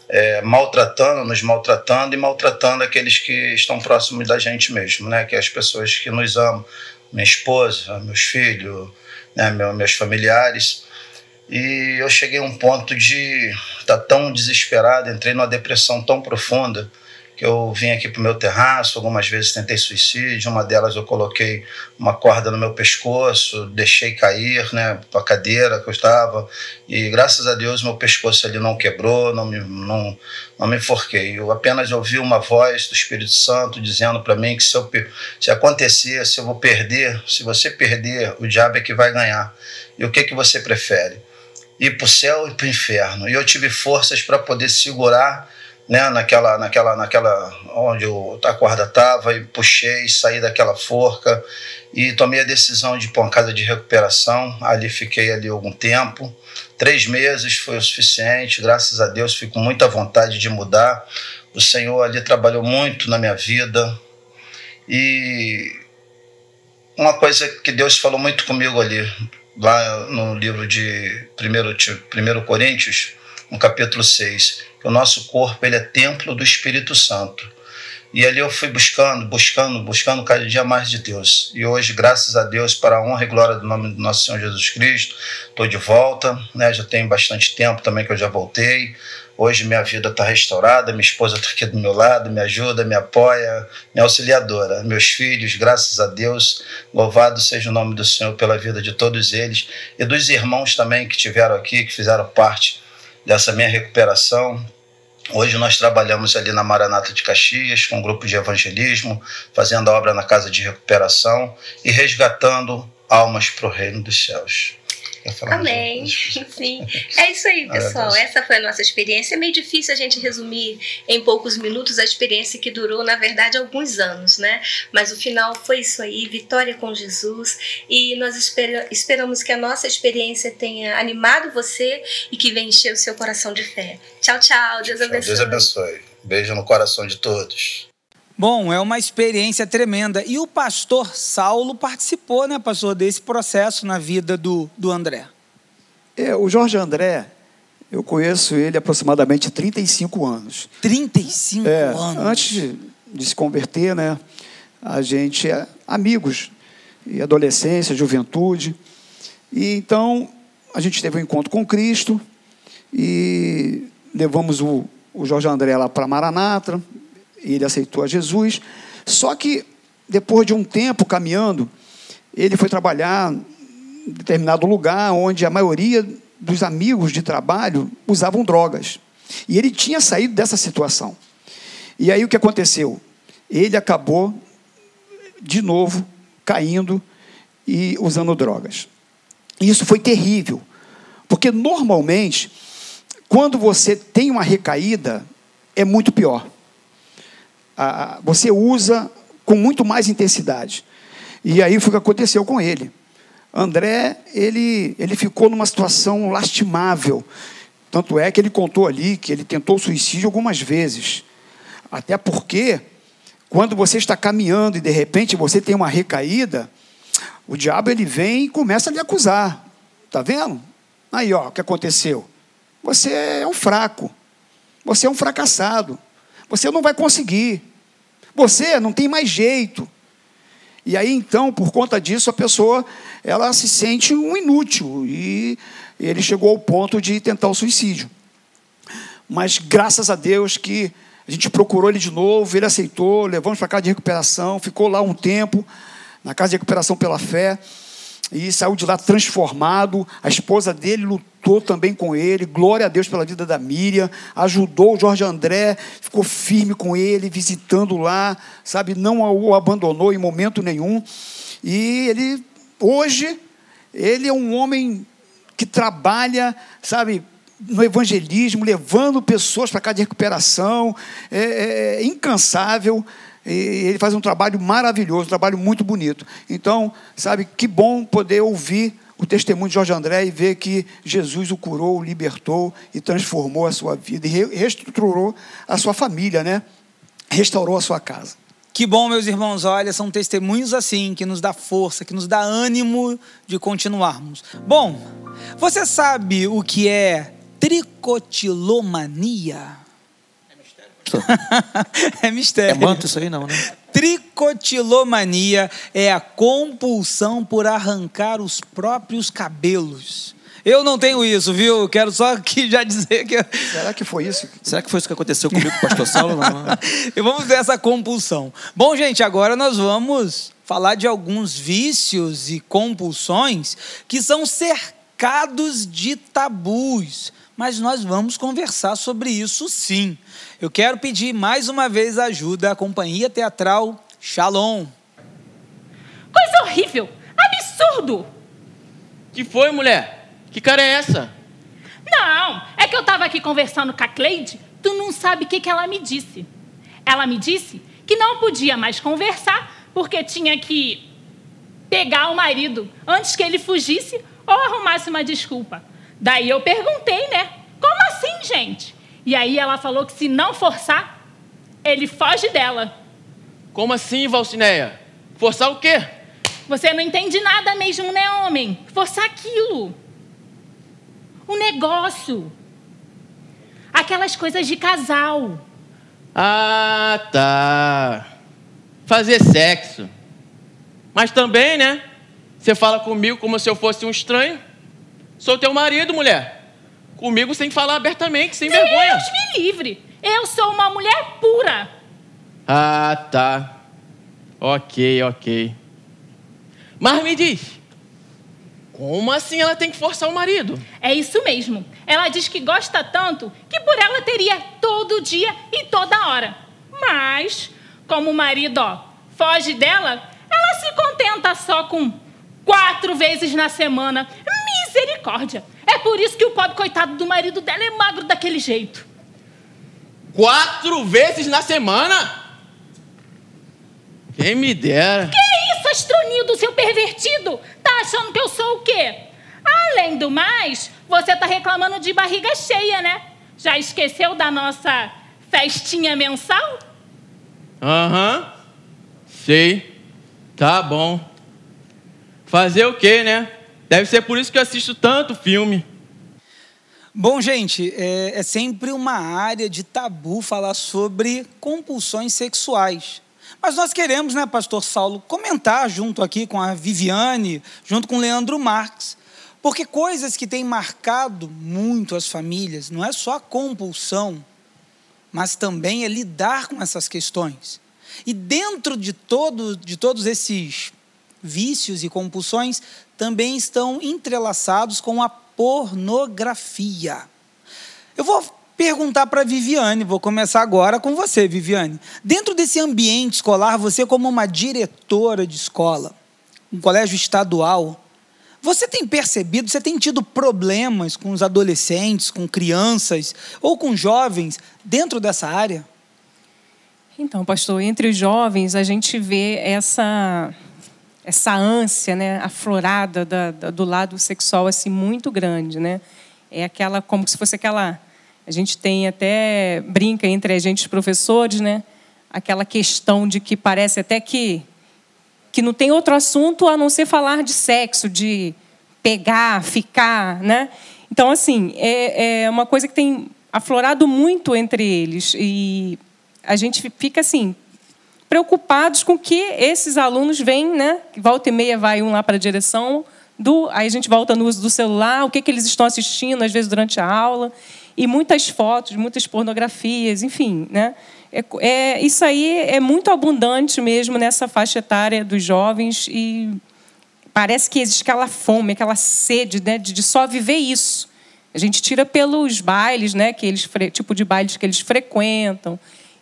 K: é, maltratando, nos maltratando e maltratando aqueles que estão próximos da gente mesmo, né? Que é as pessoas que nos amam, minha esposa, meus filhos, né? meus familiares. E eu cheguei a um ponto de estar tá tão desesperado, entrei numa depressão tão profunda que eu vim aqui para o meu terraço, algumas vezes tentei suicídio, uma delas eu coloquei uma corda no meu pescoço, deixei cair né, para a cadeira que eu estava, e graças a Deus meu pescoço ali não quebrou, não me, não, não me enforquei. Eu apenas ouvi uma voz do Espírito Santo dizendo para mim que se, eu, se acontecer, se eu vou perder, se você perder, o diabo é que vai ganhar. E o que, que você prefere? Ir para o céu e para o inferno. E eu tive forças para poder segurar né, naquela, naquela, naquela onde a corda estava e puxei, saí daquela forca e tomei a decisão de ir para uma casa de recuperação. Ali fiquei ali algum tempo, três meses foi o suficiente. Graças a Deus, fico com muita vontade de mudar. O Senhor ali trabalhou muito na minha vida e uma coisa que Deus falou muito comigo ali, lá no livro de 1, 1 Coríntios, no capítulo 6, que o nosso corpo ele é templo do Espírito Santo. E ali eu fui buscando, buscando, buscando cada dia mais de Deus. E hoje, graças a Deus, para a honra e glória do nome do nosso Senhor Jesus Cristo, estou de volta. Né? Já tem bastante tempo também que eu já voltei. Hoje minha vida está restaurada, minha esposa está aqui do meu lado, me ajuda, me apoia, minha auxiliadora. Meus filhos, graças a Deus, louvado seja o nome do Senhor pela vida de todos eles e dos irmãos também que tiveram aqui, que fizeram parte dessa minha recuperação. Hoje nós trabalhamos ali na Maranata de Caxias, com um grupo de evangelismo, fazendo obra na casa de recuperação e resgatando almas para o reino dos céus.
J: Amém. Sim. É isso aí, pessoal. Essa foi a nossa experiência. É meio difícil a gente resumir em poucos minutos a experiência que durou, na verdade, alguns anos, né? Mas o final foi isso aí, vitória com Jesus. E nós esperamos que a nossa experiência tenha animado você e que venha encher o seu coração de fé. Tchau, tchau. Deus abençoe.
K: Deus abençoe. Beijo no coração de todos.
A: Bom, é uma experiência tremenda. E o pastor Saulo participou, né, pastor, desse processo na vida do, do André.
B: É, o Jorge André, eu conheço ele aproximadamente 35 anos.
A: 35
B: é,
A: anos?
B: Antes de, de se converter, né, a gente é amigos, e adolescência, juventude. E então a gente teve um encontro com Cristo e levamos o, o Jorge André lá para Maranata, ele aceitou a Jesus. Só que, depois de um tempo caminhando, ele foi trabalhar em determinado lugar onde a maioria dos amigos de trabalho usavam drogas. E ele tinha saído dessa situação. E aí o que aconteceu? Ele acabou, de novo, caindo e usando drogas. E isso foi terrível, porque normalmente, quando você tem uma recaída, é muito pior você usa com muito mais intensidade. E aí foi o que aconteceu com ele. André, ele, ele ficou numa situação lastimável. Tanto é que ele contou ali que ele tentou suicídio algumas vezes. Até porque, quando você está caminhando e de repente você tem uma recaída, o diabo ele vem e começa a lhe acusar. Está vendo? Aí, ó, o que aconteceu? Você é um fraco. Você é um fracassado. Você não vai conseguir. Você não tem mais jeito. E aí então, por conta disso, a pessoa ela se sente um inútil e ele chegou ao ponto de tentar o suicídio. Mas graças a Deus que a gente procurou ele de novo, ele aceitou, levamos para a casa de recuperação, ficou lá um tempo na casa de recuperação pela fé e saiu de lá transformado. A esposa dele lutou também com ele. Glória a Deus pela vida da Miriam. Ajudou o Jorge André, ficou firme com ele, visitando lá, sabe? Não o abandonou em momento nenhum. E ele, hoje, ele é um homem que trabalha, sabe? no evangelismo, levando pessoas para cá de recuperação, é, é, é incansável, e ele faz um trabalho maravilhoso, um trabalho muito bonito. Então, sabe, que bom poder ouvir o testemunho de Jorge André e ver que Jesus o curou, o libertou e transformou a sua vida e reestruturou a sua família, né? Restaurou a sua casa.
A: Que bom, meus irmãos, olha, são testemunhos assim que nos dá força, que nos dá ânimo de continuarmos. Bom, você sabe o que é tricotilomania? é mistério.
D: É manto isso aí, não, né?
A: Tricotilomania é a compulsão por arrancar os próprios cabelos. Eu não tenho isso, viu? Quero só aqui já dizer que.
B: Será que foi isso?
D: Será que foi isso que aconteceu comigo com o pastor Saulo? Não.
A: e vamos ver essa compulsão. Bom, gente, agora nós vamos falar de alguns vícios e compulsões que são cercados de tabus. Mas nós vamos conversar sobre isso sim. Eu quero pedir mais uma vez ajuda à companhia teatral Shalom.
L: Coisa horrível! Absurdo!
M: Que foi, mulher? Que cara é essa?
L: Não, é que eu estava aqui conversando com a Cleide, tu não sabe o que, que ela me disse. Ela me disse que não podia mais conversar porque tinha que pegar o marido antes que ele fugisse ou arrumasse uma desculpa. Daí eu perguntei, né? Como assim, gente? E aí ela falou que se não forçar, ele foge dela.
M: Como assim, Valcineia? Forçar o quê?
L: Você não entende nada mesmo, né, homem? Forçar aquilo. O negócio. Aquelas coisas de casal.
M: Ah, tá. Fazer sexo. Mas também, né? Você fala comigo como se eu fosse um estranho. Sou teu marido, mulher. Comigo sem falar abertamente, sem
L: Deus
M: vergonha.
L: Deus me livre. Eu sou uma mulher pura.
M: Ah, tá. Ok, ok. Mas me diz, como assim ela tem que forçar o marido?
L: É isso mesmo. Ela diz que gosta tanto que por ela teria todo dia e toda hora. Mas, como o marido ó, foge dela, ela se contenta só com quatro vezes na semana. Misericórdia! É por isso que o pobre coitado do marido dela é magro daquele jeito.
M: Quatro vezes na semana? Quem me dera.
L: Que isso, astronildo, seu pervertido? Tá achando que eu sou o quê? Além do mais, você tá reclamando de barriga cheia, né? Já esqueceu da nossa festinha mensal?
M: Aham. Sei. Tá bom. Fazer o quê, né? Deve ser por isso que eu assisto tanto filme.
A: Bom, gente, é, é sempre uma área de tabu falar sobre compulsões sexuais. Mas nós queremos, né, pastor Saulo, comentar junto aqui com a Viviane, junto com o Leandro Marques, porque coisas que têm marcado muito as famílias não é só a compulsão, mas também é lidar com essas questões. E dentro de, todo, de todos esses vícios e compulsões, também estão entrelaçados com a pornografia. Eu vou perguntar para Viviane, vou começar agora com você, Viviane. Dentro desse ambiente escolar, você como uma diretora de escola, um colégio estadual, você tem percebido, você tem tido problemas com os adolescentes, com crianças ou com jovens dentro dessa área?
C: Então, pastor, entre os jovens a gente vê essa essa ânsia, né, aflorada da, da, do lado sexual assim muito grande, né? É aquela como se fosse aquela a gente tem até brinca entre a gente os professores, né? Aquela questão de que parece até que que não tem outro assunto a não ser falar de sexo, de pegar, ficar, né? Então assim é, é uma coisa que tem aflorado muito entre eles e a gente fica assim preocupados com que esses alunos vêm, né? Volta e meia vai um lá para a direção do, aí a gente volta no uso do celular, o que, que eles estão assistindo às vezes durante a aula e muitas fotos, muitas pornografias, enfim, né? É, é, isso aí é muito abundante mesmo nessa faixa etária dos jovens e parece que existe aquela fome, aquela sede né, de, de só viver isso. A gente tira pelos bailes, né, que eles tipo de bailes que eles frequentam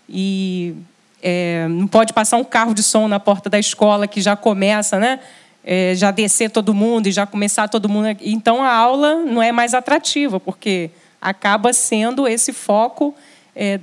C: e é, não pode passar um carro de som na porta da escola que já começa, né? É, já descer todo mundo e já começar todo mundo. Então a aula não é mais atrativa, porque acaba sendo esse foco é,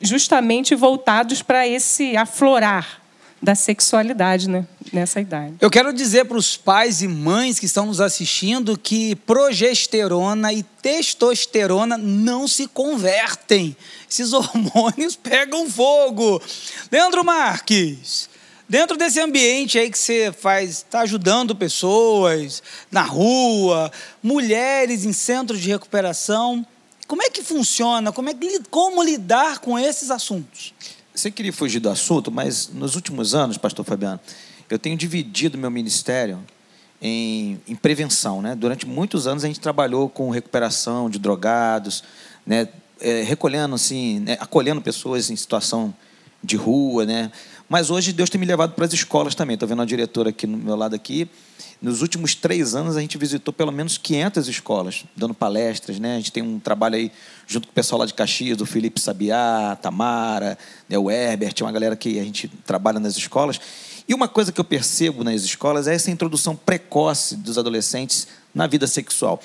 C: justamente voltados para esse aflorar da sexualidade né, nessa idade.
A: Eu quero dizer para os pais e mães que estão nos assistindo que progesterona e testosterona não se convertem. Esses hormônios pegam fogo. Leandro Marques, dentro desse ambiente aí que você faz, está ajudando pessoas na rua, mulheres em centros de recuperação, como é que funciona? Como, é, como lidar com esses assuntos?
D: Você queria fugir do assunto, mas nos últimos anos, pastor Fabiano, eu tenho dividido meu ministério em, em, prevenção. Né? Durante muitos anos a gente trabalhou com recuperação de drogados, né? É, recolhendo, assim, né? acolhendo pessoas em situação de rua. Né? Mas hoje Deus tem me levado para as escolas também. Estou vendo a diretora aqui no meu lado aqui. Nos últimos três anos, a gente visitou pelo menos 500 escolas, dando palestras. Né? A gente tem um trabalho aí junto com o pessoal lá de Caxias, do Felipe Sabiá, Tamara, né, o Herbert, uma galera que a gente trabalha nas escolas. E uma coisa que eu percebo nas escolas é essa introdução precoce dos adolescentes na vida sexual.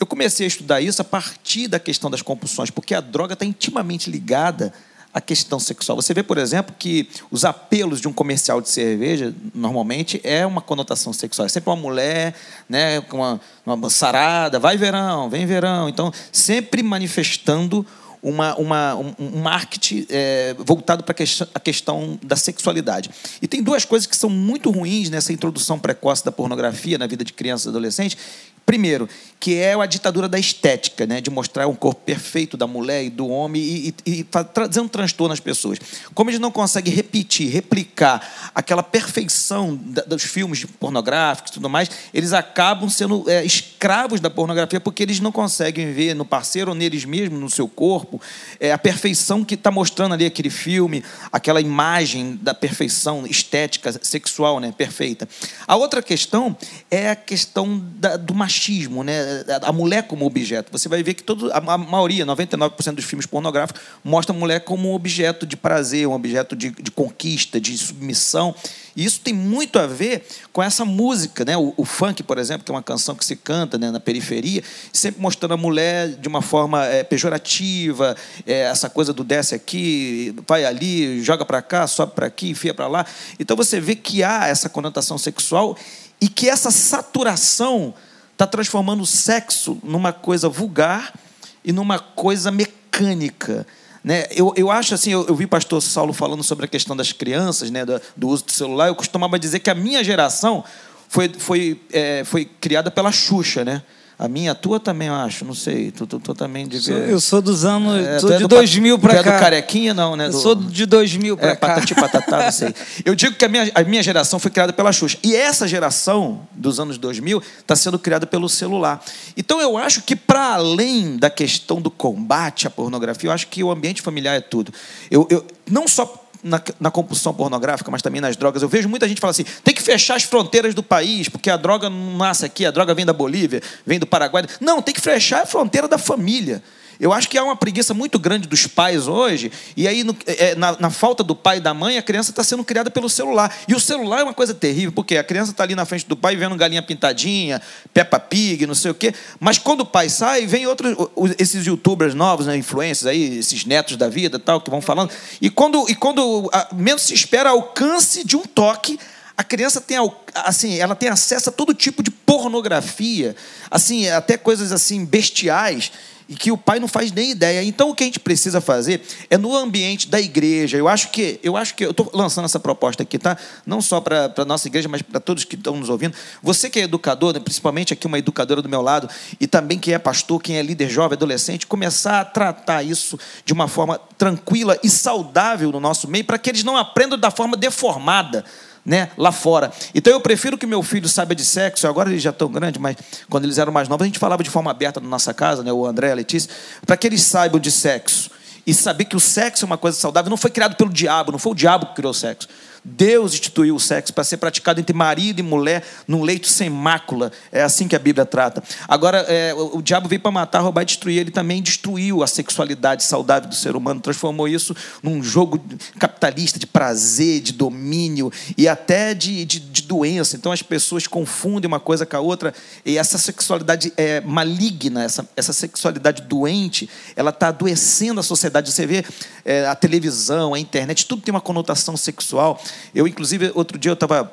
D: Eu comecei a estudar isso a partir da questão das compulsões, porque a droga está intimamente ligada a questão sexual. Você vê, por exemplo, que os apelos de um comercial de cerveja, normalmente, é uma conotação sexual. É sempre uma mulher, né, com uma, uma sarada, vai verão, vem verão. Então, sempre manifestando uma, uma, um, marketing é, voltado para a questão da sexualidade. E tem duas coisas que são muito ruins nessa introdução precoce da pornografia na vida de crianças e adolescentes, Primeiro, que é a ditadura da estética, né? de mostrar um corpo perfeito da mulher e do homem e, e, e trazer um transtorno às pessoas. Como eles não conseguem repetir, replicar aquela perfeição da, dos filmes pornográficos e tudo mais, eles acabam sendo é, escravos da pornografia porque eles não conseguem ver no parceiro ou neles mesmos, no seu corpo, é, a perfeição que está mostrando ali aquele filme, aquela imagem da perfeição estética, sexual, né? perfeita. A outra questão é a questão da, do machismo, né? a mulher como objeto. Você vai ver que todo, a maioria, 99% dos filmes pornográficos, mostra a mulher como um objeto de prazer, um objeto de, de conquista, de submissão. E isso tem muito a ver com essa música, né? O, o, funk, por exemplo, que é uma canção que se canta né, na periferia, sempre mostrando a mulher de uma forma é, pejorativa, é, essa coisa do desce aqui, vai ali, joga para cá, sobe para aqui, enfia para lá. Então você vê que há essa conotação sexual e que essa saturação está transformando o sexo numa coisa vulgar e numa coisa mecânica. Né? Eu, eu acho assim, eu, eu vi pastor Saulo falando sobre a questão das crianças, né, do, do uso do celular. Eu costumava dizer que a minha geração foi, foi, é, foi criada pela Xuxa, né? A minha, a tua também, eu acho, não sei. Tu, tu, tu também devia...
A: Eu sou dos anos. É, sou é de 2000 para cá.
D: é do carequinha, não, né?
A: Eu sou de 2000 para
D: é,
A: cá.
D: Patati patatá, não sei. Eu digo que a minha, a minha geração foi criada pela Xuxa. E essa geração dos anos 2000 está sendo criada pelo celular. Então eu acho que, para além da questão do combate à pornografia, eu acho que o ambiente familiar é tudo. Eu, eu não só na, na, compulsão pornográfica, mas também nas drogas. Eu vejo muita gente falar assim: tem que fechar as fronteiras do país, porque a droga não nasce aqui, a droga vem da Bolívia, vem do Paraguai. Não, tem que fechar a fronteira da família. Eu acho que há uma preguiça muito grande dos pais hoje, e aí, no, é, na, na, falta do pai e da mãe, a criança está sendo criada pelo celular. E o celular é uma coisa terrível, porque a criança está ali na frente do pai vendo galinha pintadinha, Peppa Pig, não sei o quê. Mas quando o pai sai, vem outros, esses youtubers novos, né, influencers aí, esses netos da vida tal, que vão falando. E quando, e quando a, menos se espera alcance de um toque, a criança tem assim, ela tem acesso a todo tipo de pornografia, assim, até coisas assim bestiais e que o pai não faz nem ideia. Então o que a gente precisa fazer é no ambiente da igreja. Eu acho que eu acho que eu estou lançando essa proposta aqui, tá? Não só para a nossa igreja, mas para todos que estão nos ouvindo. Você que é educador, né? principalmente aqui uma educadora do meu lado, e também quem é pastor, quem é líder jovem, adolescente, começar a tratar isso de uma forma tranquila e saudável no nosso meio, para que eles não aprendam da forma deformada né, lá fora. Então eu prefiro que meu filho saiba de sexo, agora eles já estão grandes, mas quando eles eram mais novos, a gente falava de forma aberta na nossa casa, né, o André, a Letícia, para que eles saibam de sexo. E saber que o sexo é uma coisa saudável, não foi criado pelo diabo, não foi o diabo que criou o sexo. Deus instituiu o sexo para ser praticado entre marido e mulher num leito sem mácula. É assim que a Bíblia trata. Agora, é, o, o, diabo veio para matar, roubar e destruir. Ele também destruiu a sexualidade saudável do ser humano, transformou isso num jogo capitalista de prazer, de domínio e até de, de, de doença. Então as pessoas confundem uma coisa com a outra e essa sexualidade é maligna, essa, essa sexualidade doente, ela está adoecendo a sociedade. Você vê é, a televisão, a internet, tudo tem uma conotação sexual. Eu, inclusive, outro dia eu estava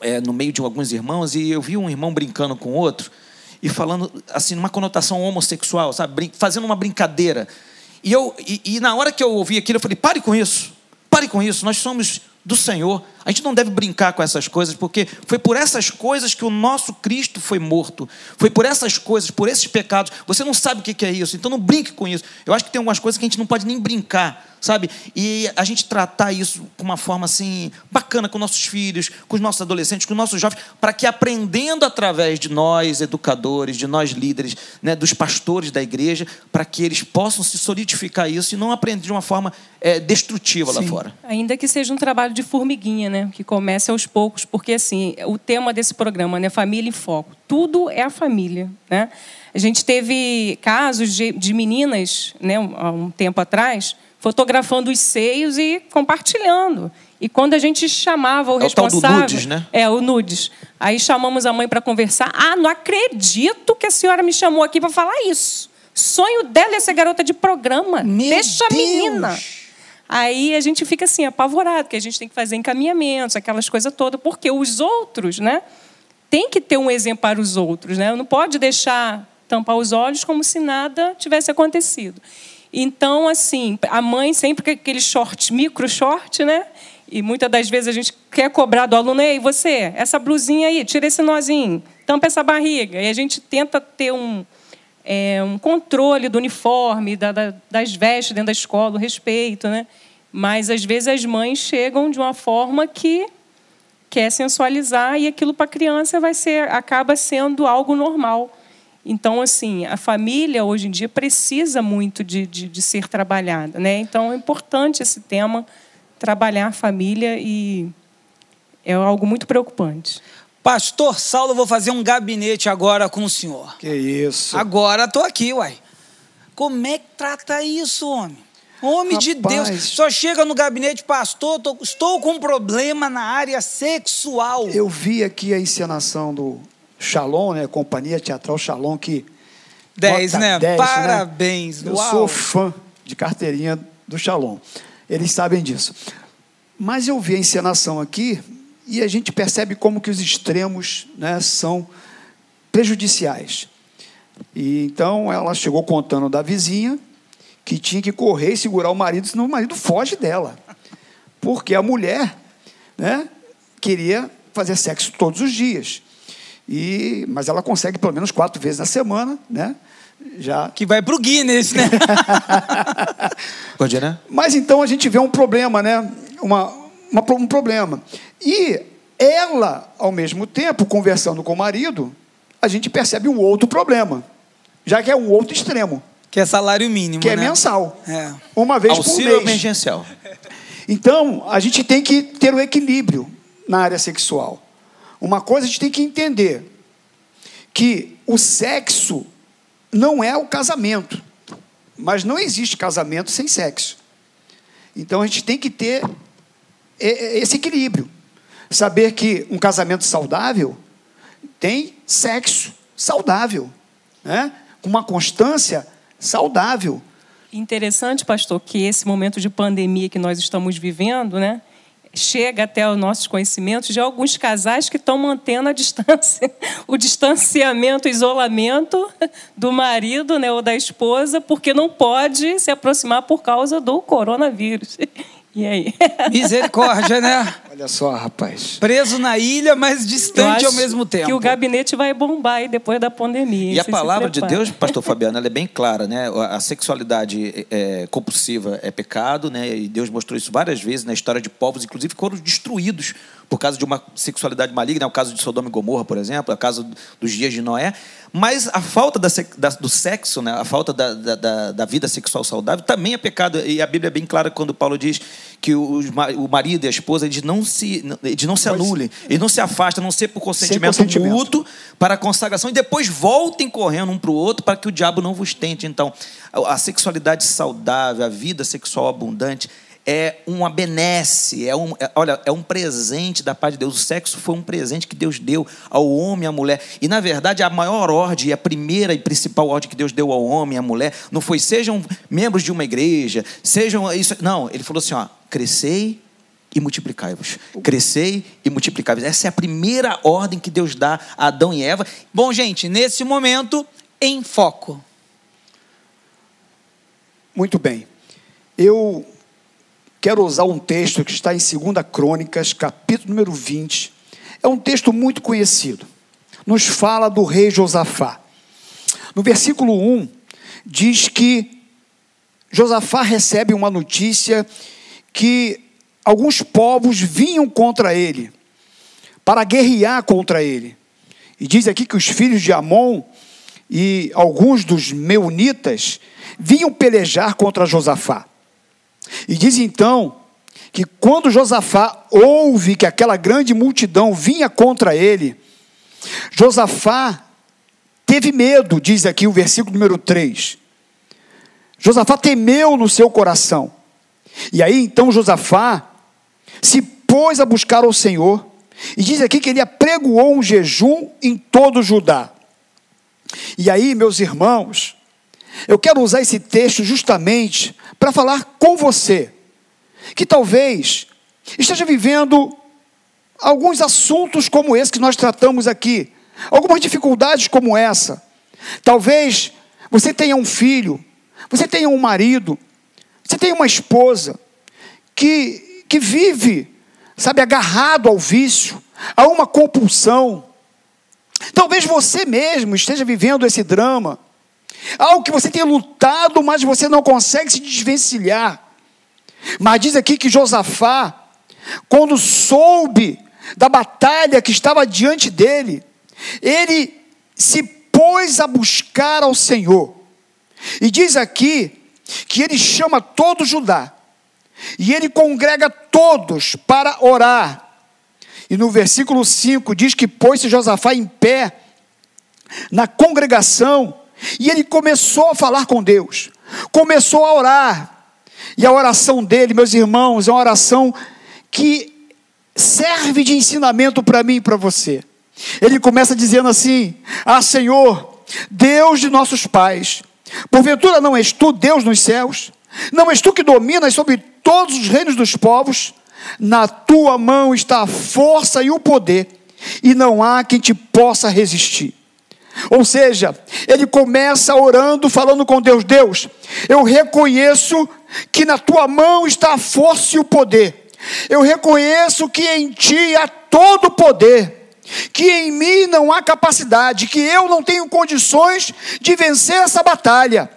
D: é, no meio de alguns irmãos e eu vi um irmão brincando com outro e falando assim numa conotação homossexual, sabe, fazendo uma brincadeira. E eu e, e na hora que eu ouvi aquilo eu falei: pare com isso, pare com isso. Nós somos do Senhor. A gente não deve brincar com essas coisas, porque foi por essas coisas que o nosso Cristo foi morto. Foi por essas coisas, por esses pecados. Você não sabe o que é isso, então não brinque com isso. Eu acho que tem algumas coisas que a gente não pode nem brincar sabe? E a gente tratar isso com uma forma assim bacana com nossos filhos, com os nossos adolescentes, com os nossos jovens, para que aprendendo através de nós educadores, de nós líderes, né, dos pastores da igreja, para que eles possam se solidificar isso e não aprender de uma forma é, destrutiva Sim. lá fora.
C: Ainda que seja um trabalho de formiguinha, né, que comece aos poucos, porque assim o tema desse programa, né, família em foco, tudo é a família, né? A gente teve casos de, de meninas, né, há um tempo atrás, fotografando os seios e compartilhando. E quando a gente chamava o
D: é
C: responsável,
D: o nudes, né?
C: É, o nudes. Aí chamamos a mãe para conversar. Ah, não acredito que a senhora me chamou aqui para falar isso. Sonho dela é ser garota de programa. Meu Deixa Deus. a menina. Aí a gente fica assim apavorado, que a gente tem que fazer encaminhamentos, aquelas coisas todas, porque os outros, né? Tem que ter um exemplo para os outros, né? Não pode deixar tampar os olhos como se nada tivesse acontecido. Então, assim, a mãe sempre com aquele short, micro short, né? E muitas das vezes a gente quer cobrar do aluno, ei, você, essa blusinha aí, tira esse nozinho, tampa essa barriga. E a gente tenta ter um, é, um controle do uniforme, da, da, das vestes dentro da escola, o respeito, né? Mas às vezes as mães chegam de uma forma que quer sensualizar e aquilo para a criança vai ser acaba sendo algo normal. Então, assim, a família hoje em dia precisa muito de, de, de ser trabalhada, né? Então, é importante esse tema trabalhar a família e é algo muito preocupante.
A: Pastor Saulo, vou fazer um gabinete agora com o senhor.
B: Que isso.
A: Agora estou aqui, uai. Como é que trata isso, homem? Homem
B: Rapaz.
A: de Deus, só chega no gabinete, pastor, tô- estou com um problema na área sexual.
B: Eu vi aqui a encenação do Shalom, né? Companhia Teatral Shalom, que.
A: 10,
B: nota
A: né?
B: 10,
A: Parabéns.
B: Eu
A: Uau.
B: sou fã de carteirinha do Shalom. Eles sabem disso. Mas eu vi a encenação aqui e a gente percebe como que os extremos né, são prejudiciais. E então ela chegou contando da vizinha que tinha que correr e segurar o marido, senão o marido foge dela. Porque a mulher né, queria fazer sexo todos os dias. E, mas ela consegue pelo menos quatro vezes na semana, né? Já.
A: Que vai pro Guinness, né?
D: Pode, né?
B: Mas então a gente vê um problema, né? Uma, uma- um problema. E ela, ao mesmo tempo, conversando com o marido, a gente percebe um outro problema, já que é um outro extremo,
A: Que é salário mínimo,
B: que é
A: né?
B: mensal.
A: É.
B: Uma vez por
D: Auxílio
B: mês.
D: emergencial.
B: Então, a gente tem que ter o equilíbrio na área sexual. Uma coisa a gente tem que entender: que o sexo não é o casamento, mas não existe casamento sem sexo. Então, a gente tem que ter esse equilíbrio. Saber que um casamento saudável tem sexo saudável, né? com uma constância saudável.
C: Interessante, pastor, que esse momento de pandemia que nós estamos vivendo, né, chega até os nossos conhecimentos de alguns casais que estão mantendo a distância, o distanciamento, o isolamento do marido, né, ou da esposa, porque não pode se aproximar por causa do coronavírus. E aí?
A: Misericórdia, né?
B: Olha só, rapaz.
A: Preso na ilha, mas distante ao mesmo tempo.
C: Que o gabinete vai bombar aí depois da pandemia.
D: E a
C: se
D: palavra de. Deus, pastor Fabiano, ela é bem clara, né? A sexualidade é, compulsiva é pecado, né? E Deus mostrou isso várias vezes na história de povos, inclusive que foram destruídos por causa de uma sexualidade maligna, é o caso de Sodoma e Gomorra, por exemplo, é o caso dos dias de Noé. Mas a falta da da- do sexo, né? a falta da, da- da- da vida sexual saudável também é pecado. E a Bíblia é bem clara quando Paulo diz que ma- o marido e a esposa eles não se, eles não se anulem, eles não se afastam, não ser por consentimento,
B: consentimento.
D: mútuo para a consagração e depois voltem correndo um para o outro para que o diabo não vos tente. Então, a a sexualidade saudável, a vida sexual abundante é uma benesse, é um, é- olha, é um presente da parte de Deus. O sexo foi um presente que Deus deu ao homem e à mulher. E, na verdade, a maior ordem, a primeira e principal ordem que Deus deu ao homem e à mulher não foi sejam membros de uma igreja, sejam isso. Não, ele falou assim: ó, crescei e multiplicai-vos. Crescei e multiplicai-vos. Essa é a primeira ordem que Deus dá a Adão e Eva.
A: Bom, gente, nesse momento, em foco.
B: Muito bem. Eu quero usar um texto que está em 2 Crônicas, capítulo número 20. É um texto muito conhecido. Nos fala do rei Josafá. No versículo 1, diz que Josafá recebe uma notícia que alguns povos vinham contra ele, para guerrear contra ele. E diz aqui que os filhos de Amon e alguns dos meunitas vinham pelejar contra Josafá. E diz então que quando Josafá ouve que aquela grande multidão vinha contra ele, Josafá teve medo, diz aqui o versículo número 3. Josafá temeu no seu coração. E aí então Josafá se pôs a buscar ao Senhor, e diz aqui que ele apregoou um jejum em todo Judá. E aí, meus irmãos, eu quero usar esse texto justamente para falar com você, que talvez esteja vivendo alguns assuntos como esse que nós tratamos aqui, algumas dificuldades como essa. Talvez você tenha um filho, você tenha um marido, você tenha uma esposa que, que vive sabe, agarrado ao vício, a uma compulsão. Talvez você mesmo esteja vivendo esse drama. Algo que você tem lutado, mas você não consegue se desvencilhar. Mas diz aqui que Josafá, quando soube da batalha que estava diante dele, ele se pôs a buscar ao Senhor. E diz aqui que ele chama todo Judá e ele congrega todos para orar. E no versículo 5 diz que pôs-se Josafá em pé na congregação e ele começou a falar com Deus, começou a orar. E a oração dele, meus irmãos, é uma oração que serve de ensinamento para mim e para você. Ele começa dizendo assim: Ah, Senhor, Deus de nossos pais, porventura não és tu Deus nos céus? Não és tu que dominas sobre todos os reinos dos povos? Na tua mão está a força e o poder, e não há quem te possa resistir. Ou seja, ele começa orando, falando com Deus: Deus, eu reconheço que na tua mão está a força e o poder. Eu reconheço que em ti há todo o poder, que em mim não há capacidade, que eu não tenho condições de vencer essa batalha,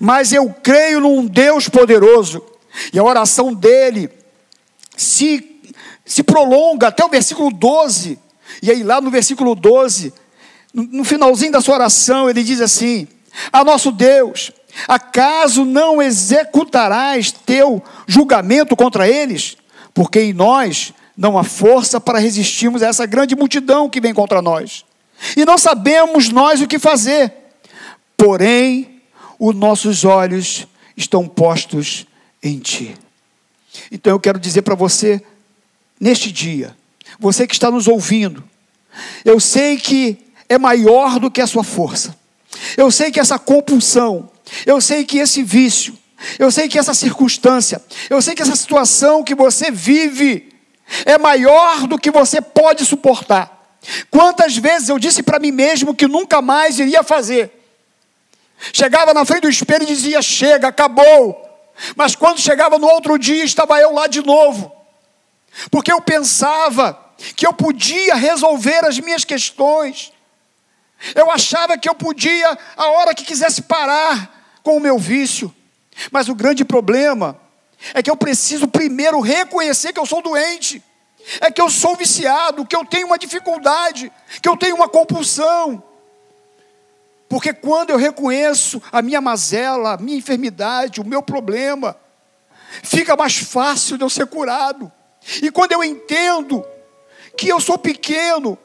B: mas eu creio num Deus poderoso. E a oração dele se, se prolonga até o versículo 12. E aí, lá no versículo 12, no finalzinho da sua oração, ele diz assim: A nosso Deus, acaso não executarás teu julgamento contra eles? Porque em nós não há força para resistirmos a essa grande multidão que vem contra nós. E não sabemos nós o que fazer. Porém, os nossos olhos estão postos em ti. Então eu quero dizer para você, neste dia, você que está nos ouvindo, eu sei que é maior do que a sua força. Eu sei que essa compulsão, eu sei que esse vício, eu sei que essa circunstância, eu sei que essa situação que você vive é maior do que você pode suportar. Quantas vezes eu disse para mim mesmo que nunca mais iria fazer? Chegava na frente do espelho e dizia: chega, acabou. Mas quando chegava no outro dia, estava eu lá de novo. Porque eu pensava que eu podia resolver as minhas questões, eu achava que eu podia, a hora que quisesse, parar com o meu vício. Mas o grande problema é que eu preciso primeiro reconhecer que eu sou doente, é que eu sou viciado, que eu tenho uma dificuldade, que eu tenho uma compulsão. Porque quando eu reconheço a minha mazela, a minha enfermidade, o meu problema, fica mais fácil de eu ser curado. E quando eu entendo que eu sou pequeno,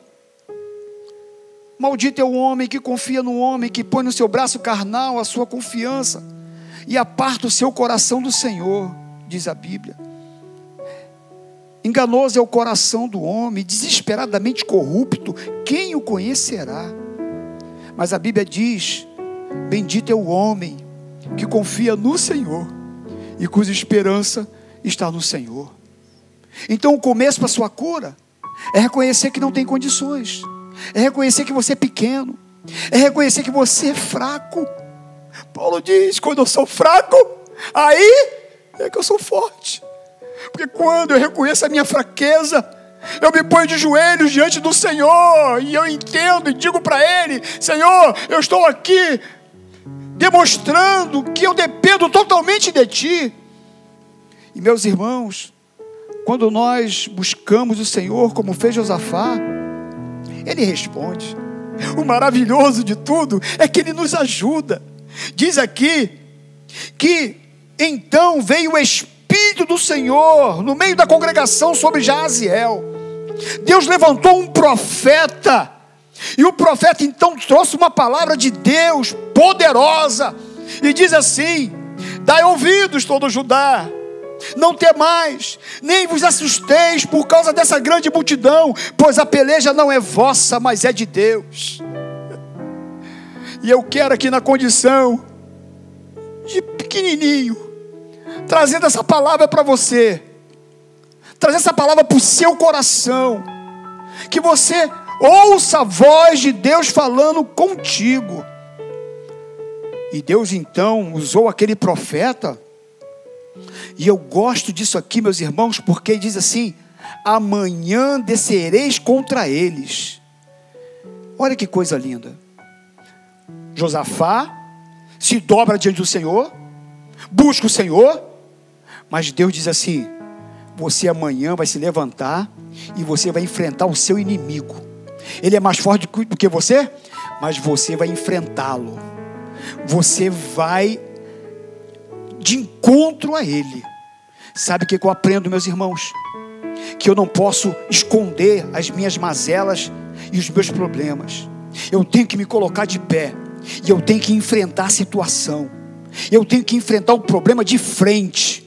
B: Maldito é o homem que confia no homem, que põe no seu braço carnal a sua confiança e aparta o seu coração do Senhor, diz a Bíblia. Enganoso é o coração do homem, desesperadamente corrupto, quem o conhecerá? Mas a Bíblia diz: Bendito é o homem que confia no Senhor e cuja esperança está no Senhor. Então, o começo para a sua cura é reconhecer que não tem condições é reconhecer que você é pequeno, é reconhecer que você é fraco. Paulo diz: quando eu sou fraco, aí é que eu sou forte. Porque quando eu reconheço a minha fraqueza, eu me ponho de joelhos diante do Senhor e eu entendo e digo para Ele: Senhor, eu estou aqui demonstrando que eu dependo totalmente de Ti. E meus irmãos, quando nós buscamos o Senhor, como fez Josafá, ele responde. O maravilhoso de tudo é que ele nos ajuda. Diz aqui que então veio o Espírito do Senhor no meio da congregação sobre Jaziel. Deus levantou um profeta, e o profeta então trouxe uma palavra de Deus poderosa, e diz assim: Dai ouvidos, todo Judá, não temais, nem vos assusteis por causa dessa grande multidão, pois a peleja não é vossa, mas é de Deus. E eu quero aqui na condição de pequenininho, trazendo essa palavra para você, trazer essa palavra para o seu coração, que você ouça a voz de Deus falando contigo. E Deus então usou aquele profeta e eu gosto disso aqui, meus irmãos, porque diz assim: amanhã descereis contra eles. Olha que coisa linda. Josafá se dobra diante do Senhor, busca o Senhor, mas Deus diz assim: você amanhã vai se levantar e você vai enfrentar o seu inimigo. Ele é mais forte do que você, mas você vai enfrentá-lo. Você vai de encontro a ele. Sabe o que eu aprendo, meus irmãos? Que eu não posso esconder as minhas mazelas e os meus problemas. Eu tenho que me colocar de pé. E eu tenho que enfrentar a situação. Eu tenho que enfrentar o problema de frente.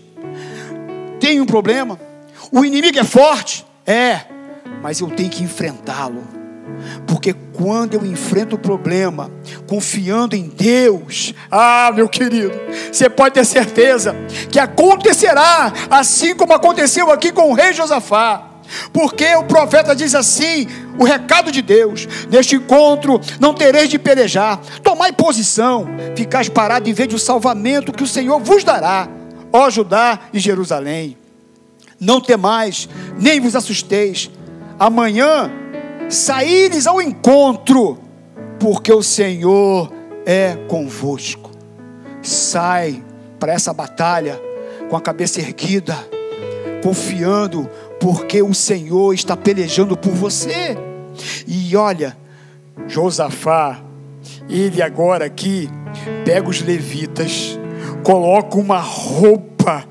B: Tem um problema. O inimigo é forte. É. Mas eu tenho que enfrentá-lo. Porque quando eu enfrento o problema, confiando em Deus, ah, meu querido, você pode ter certeza que acontecerá, assim como aconteceu aqui com o rei Josafá. Porque o profeta diz assim: o recado de Deus, neste encontro não tereis de pelejar, tomai posição, ficais parado em vez do salvamento que o Senhor vos dará, ó Judá e Jerusalém. Não temais, nem vos assusteis, amanhã saíres ao encontro, porque o Senhor é convosco. Sai para essa batalha com a cabeça erguida, confiando, porque o Senhor está pelejando por você. E olha, Josafá, ele agora aqui pega os levitas, coloca uma roupa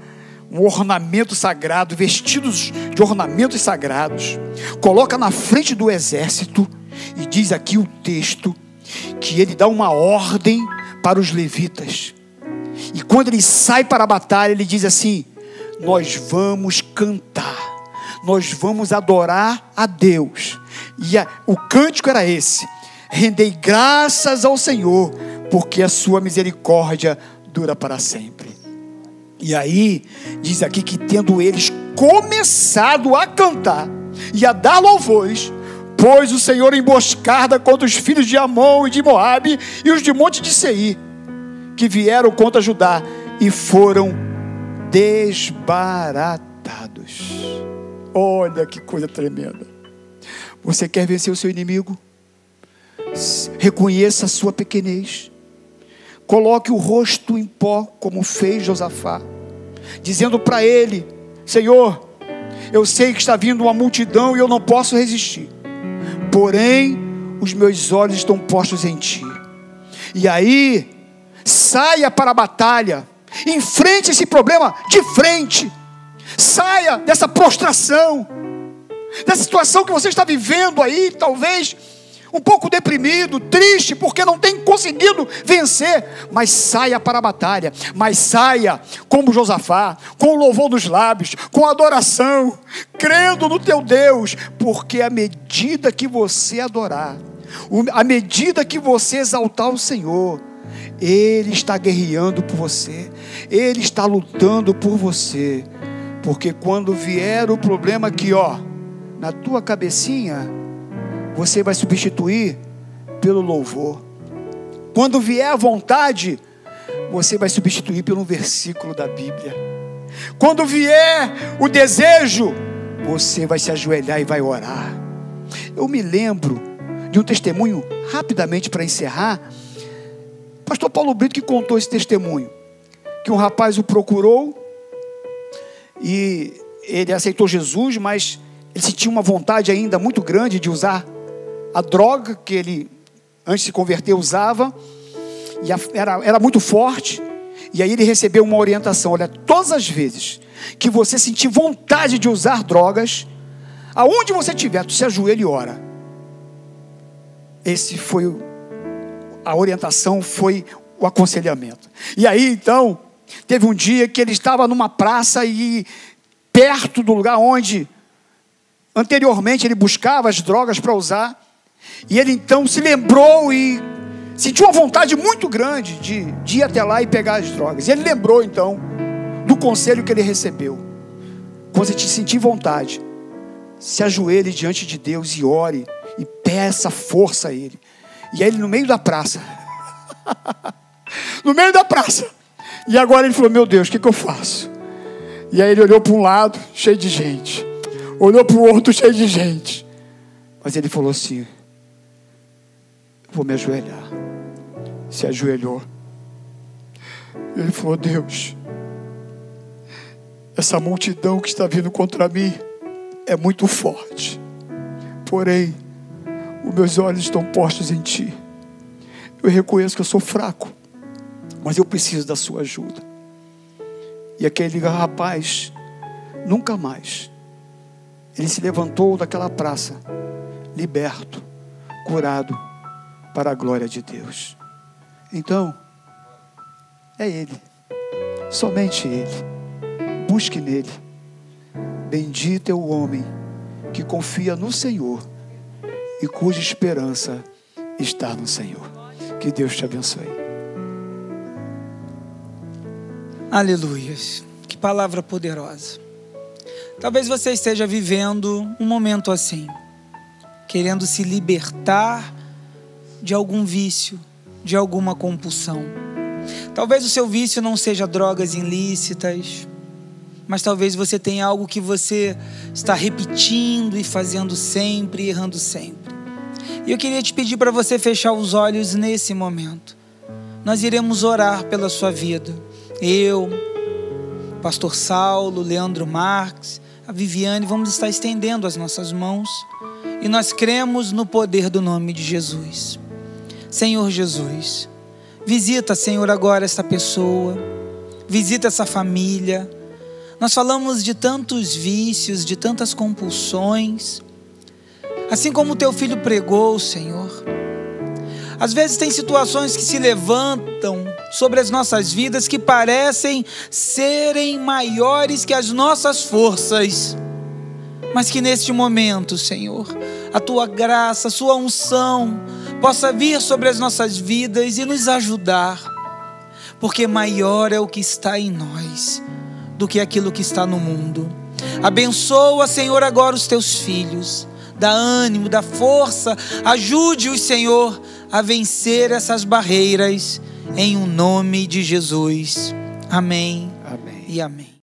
B: um ornamento sagrado, vestidos de ornamentos sagrados, coloca na frente do exército e diz aqui o texto que ele dá uma ordem para os levitas. E quando ele sai para a batalha, ele diz assim: Nós vamos cantar, nós vamos adorar a Deus. E a, o cântico era esse: Rendei graças ao Senhor, porque a sua misericórdia dura para sempre. E aí, diz aqui que tendo eles começado a cantar e a dar louvores, pôs o Senhor emboscada contra os filhos de Amon e de Moabe e os de Monte de Seir, que vieram contra Judá e foram desbaratados. Olha que coisa tremenda. Você quer vencer o seu inimigo? Reconheça a sua pequenez. Coloque o rosto em pó, como fez Josafá, dizendo para ele: Senhor, eu sei que está vindo uma multidão e eu não posso resistir, porém, os meus olhos estão postos em ti. E aí, saia para a batalha, enfrente esse problema de frente, saia dessa prostração, dessa situação que você está vivendo aí, talvez um pouco deprimido, triste, porque não tem conseguido vencer, mas saia para a batalha, mas saia como Josafá, com o louvor dos lábios, com adoração, crendo no teu Deus, porque à medida que você adorar, à medida que você exaltar o Senhor, Ele está guerreando por você, Ele está lutando por você, porque quando vier o problema aqui, ó, na tua cabecinha, você vai substituir pelo louvor. Quando vier a vontade, você vai substituir pelo versículo da Bíblia. Quando vier o desejo, você vai se ajoelhar e vai orar. Eu me lembro de um testemunho, rapidamente para encerrar. Pastor Paulo Brito que contou esse testemunho. Que um rapaz o procurou e ele aceitou Jesus, mas ele sentia uma vontade ainda muito grande de usar a droga que ele, antes de se converter, usava, e era, era muito forte. E aí ele recebeu uma orientação: olha, todas as vezes que você sentir vontade de usar drogas, aonde você estiver, tu se ajoelha e ora. Esse foi a orientação, foi o aconselhamento. E aí então, teve um dia que ele estava numa praça e perto do lugar onde anteriormente ele buscava as drogas para usar. E ele então se lembrou e sentiu uma vontade muito grande de, de ir até lá e pegar as drogas. E ele lembrou então do conselho que ele recebeu. Quando você te sentir vontade, se ajoelhe diante de Deus e ore e peça força a Ele. E aí ele no meio da praça, no meio da praça, e agora ele falou: Meu Deus, o que, que eu faço? E aí ele olhou para um lado, cheio de gente. olhou para o outro cheio de gente. Mas ele falou assim: Vou me ajoelhar. Se ajoelhou. Ele falou: Deus, essa multidão que está vindo contra mim é muito forte. Porém, os meus olhos estão postos em Ti. Eu reconheço que eu sou fraco, mas eu preciso da Sua ajuda. E aquele rapaz, nunca mais, ele se levantou daquela praça, liberto, curado, para a glória de Deus. Então, é Ele, somente Ele. Busque nele. Bendito é o homem que confia no Senhor e cuja esperança está no Senhor. Que Deus te abençoe.
A: Aleluia. Que palavra poderosa. Talvez você esteja vivendo um momento assim, querendo se libertar de algum vício, de alguma compulsão. Talvez o seu vício não seja drogas ilícitas, mas talvez você tenha algo que você está repetindo e fazendo sempre, errando sempre. E eu queria te pedir para você fechar os olhos nesse momento. Nós iremos orar pela sua vida. Eu, Pastor Saulo, Leandro Marques, a Viviane, vamos estar estendendo as nossas mãos e nós cremos no poder do nome de Jesus. Senhor Jesus, visita, Senhor, agora esta pessoa, visita essa família nós falamos de tantos vícios, de tantas compulsões. Assim como teu filho pregou, Senhor. Às vezes tem situações que se levantam sobre as nossas vidas que parecem serem maiores que as nossas forças. Mas que neste momento, Senhor, a tua graça, a sua unção possa vir sobre as nossas vidas e nos ajudar. Porque maior é o que está em nós do que aquilo que está no mundo. Abençoa, Senhor, agora os teus filhos. Dá ânimo, dá força. Ajude-os, Senhor, a vencer essas barreiras. Em o um nome de Jesus. Amém.
B: Amém.
A: E amém.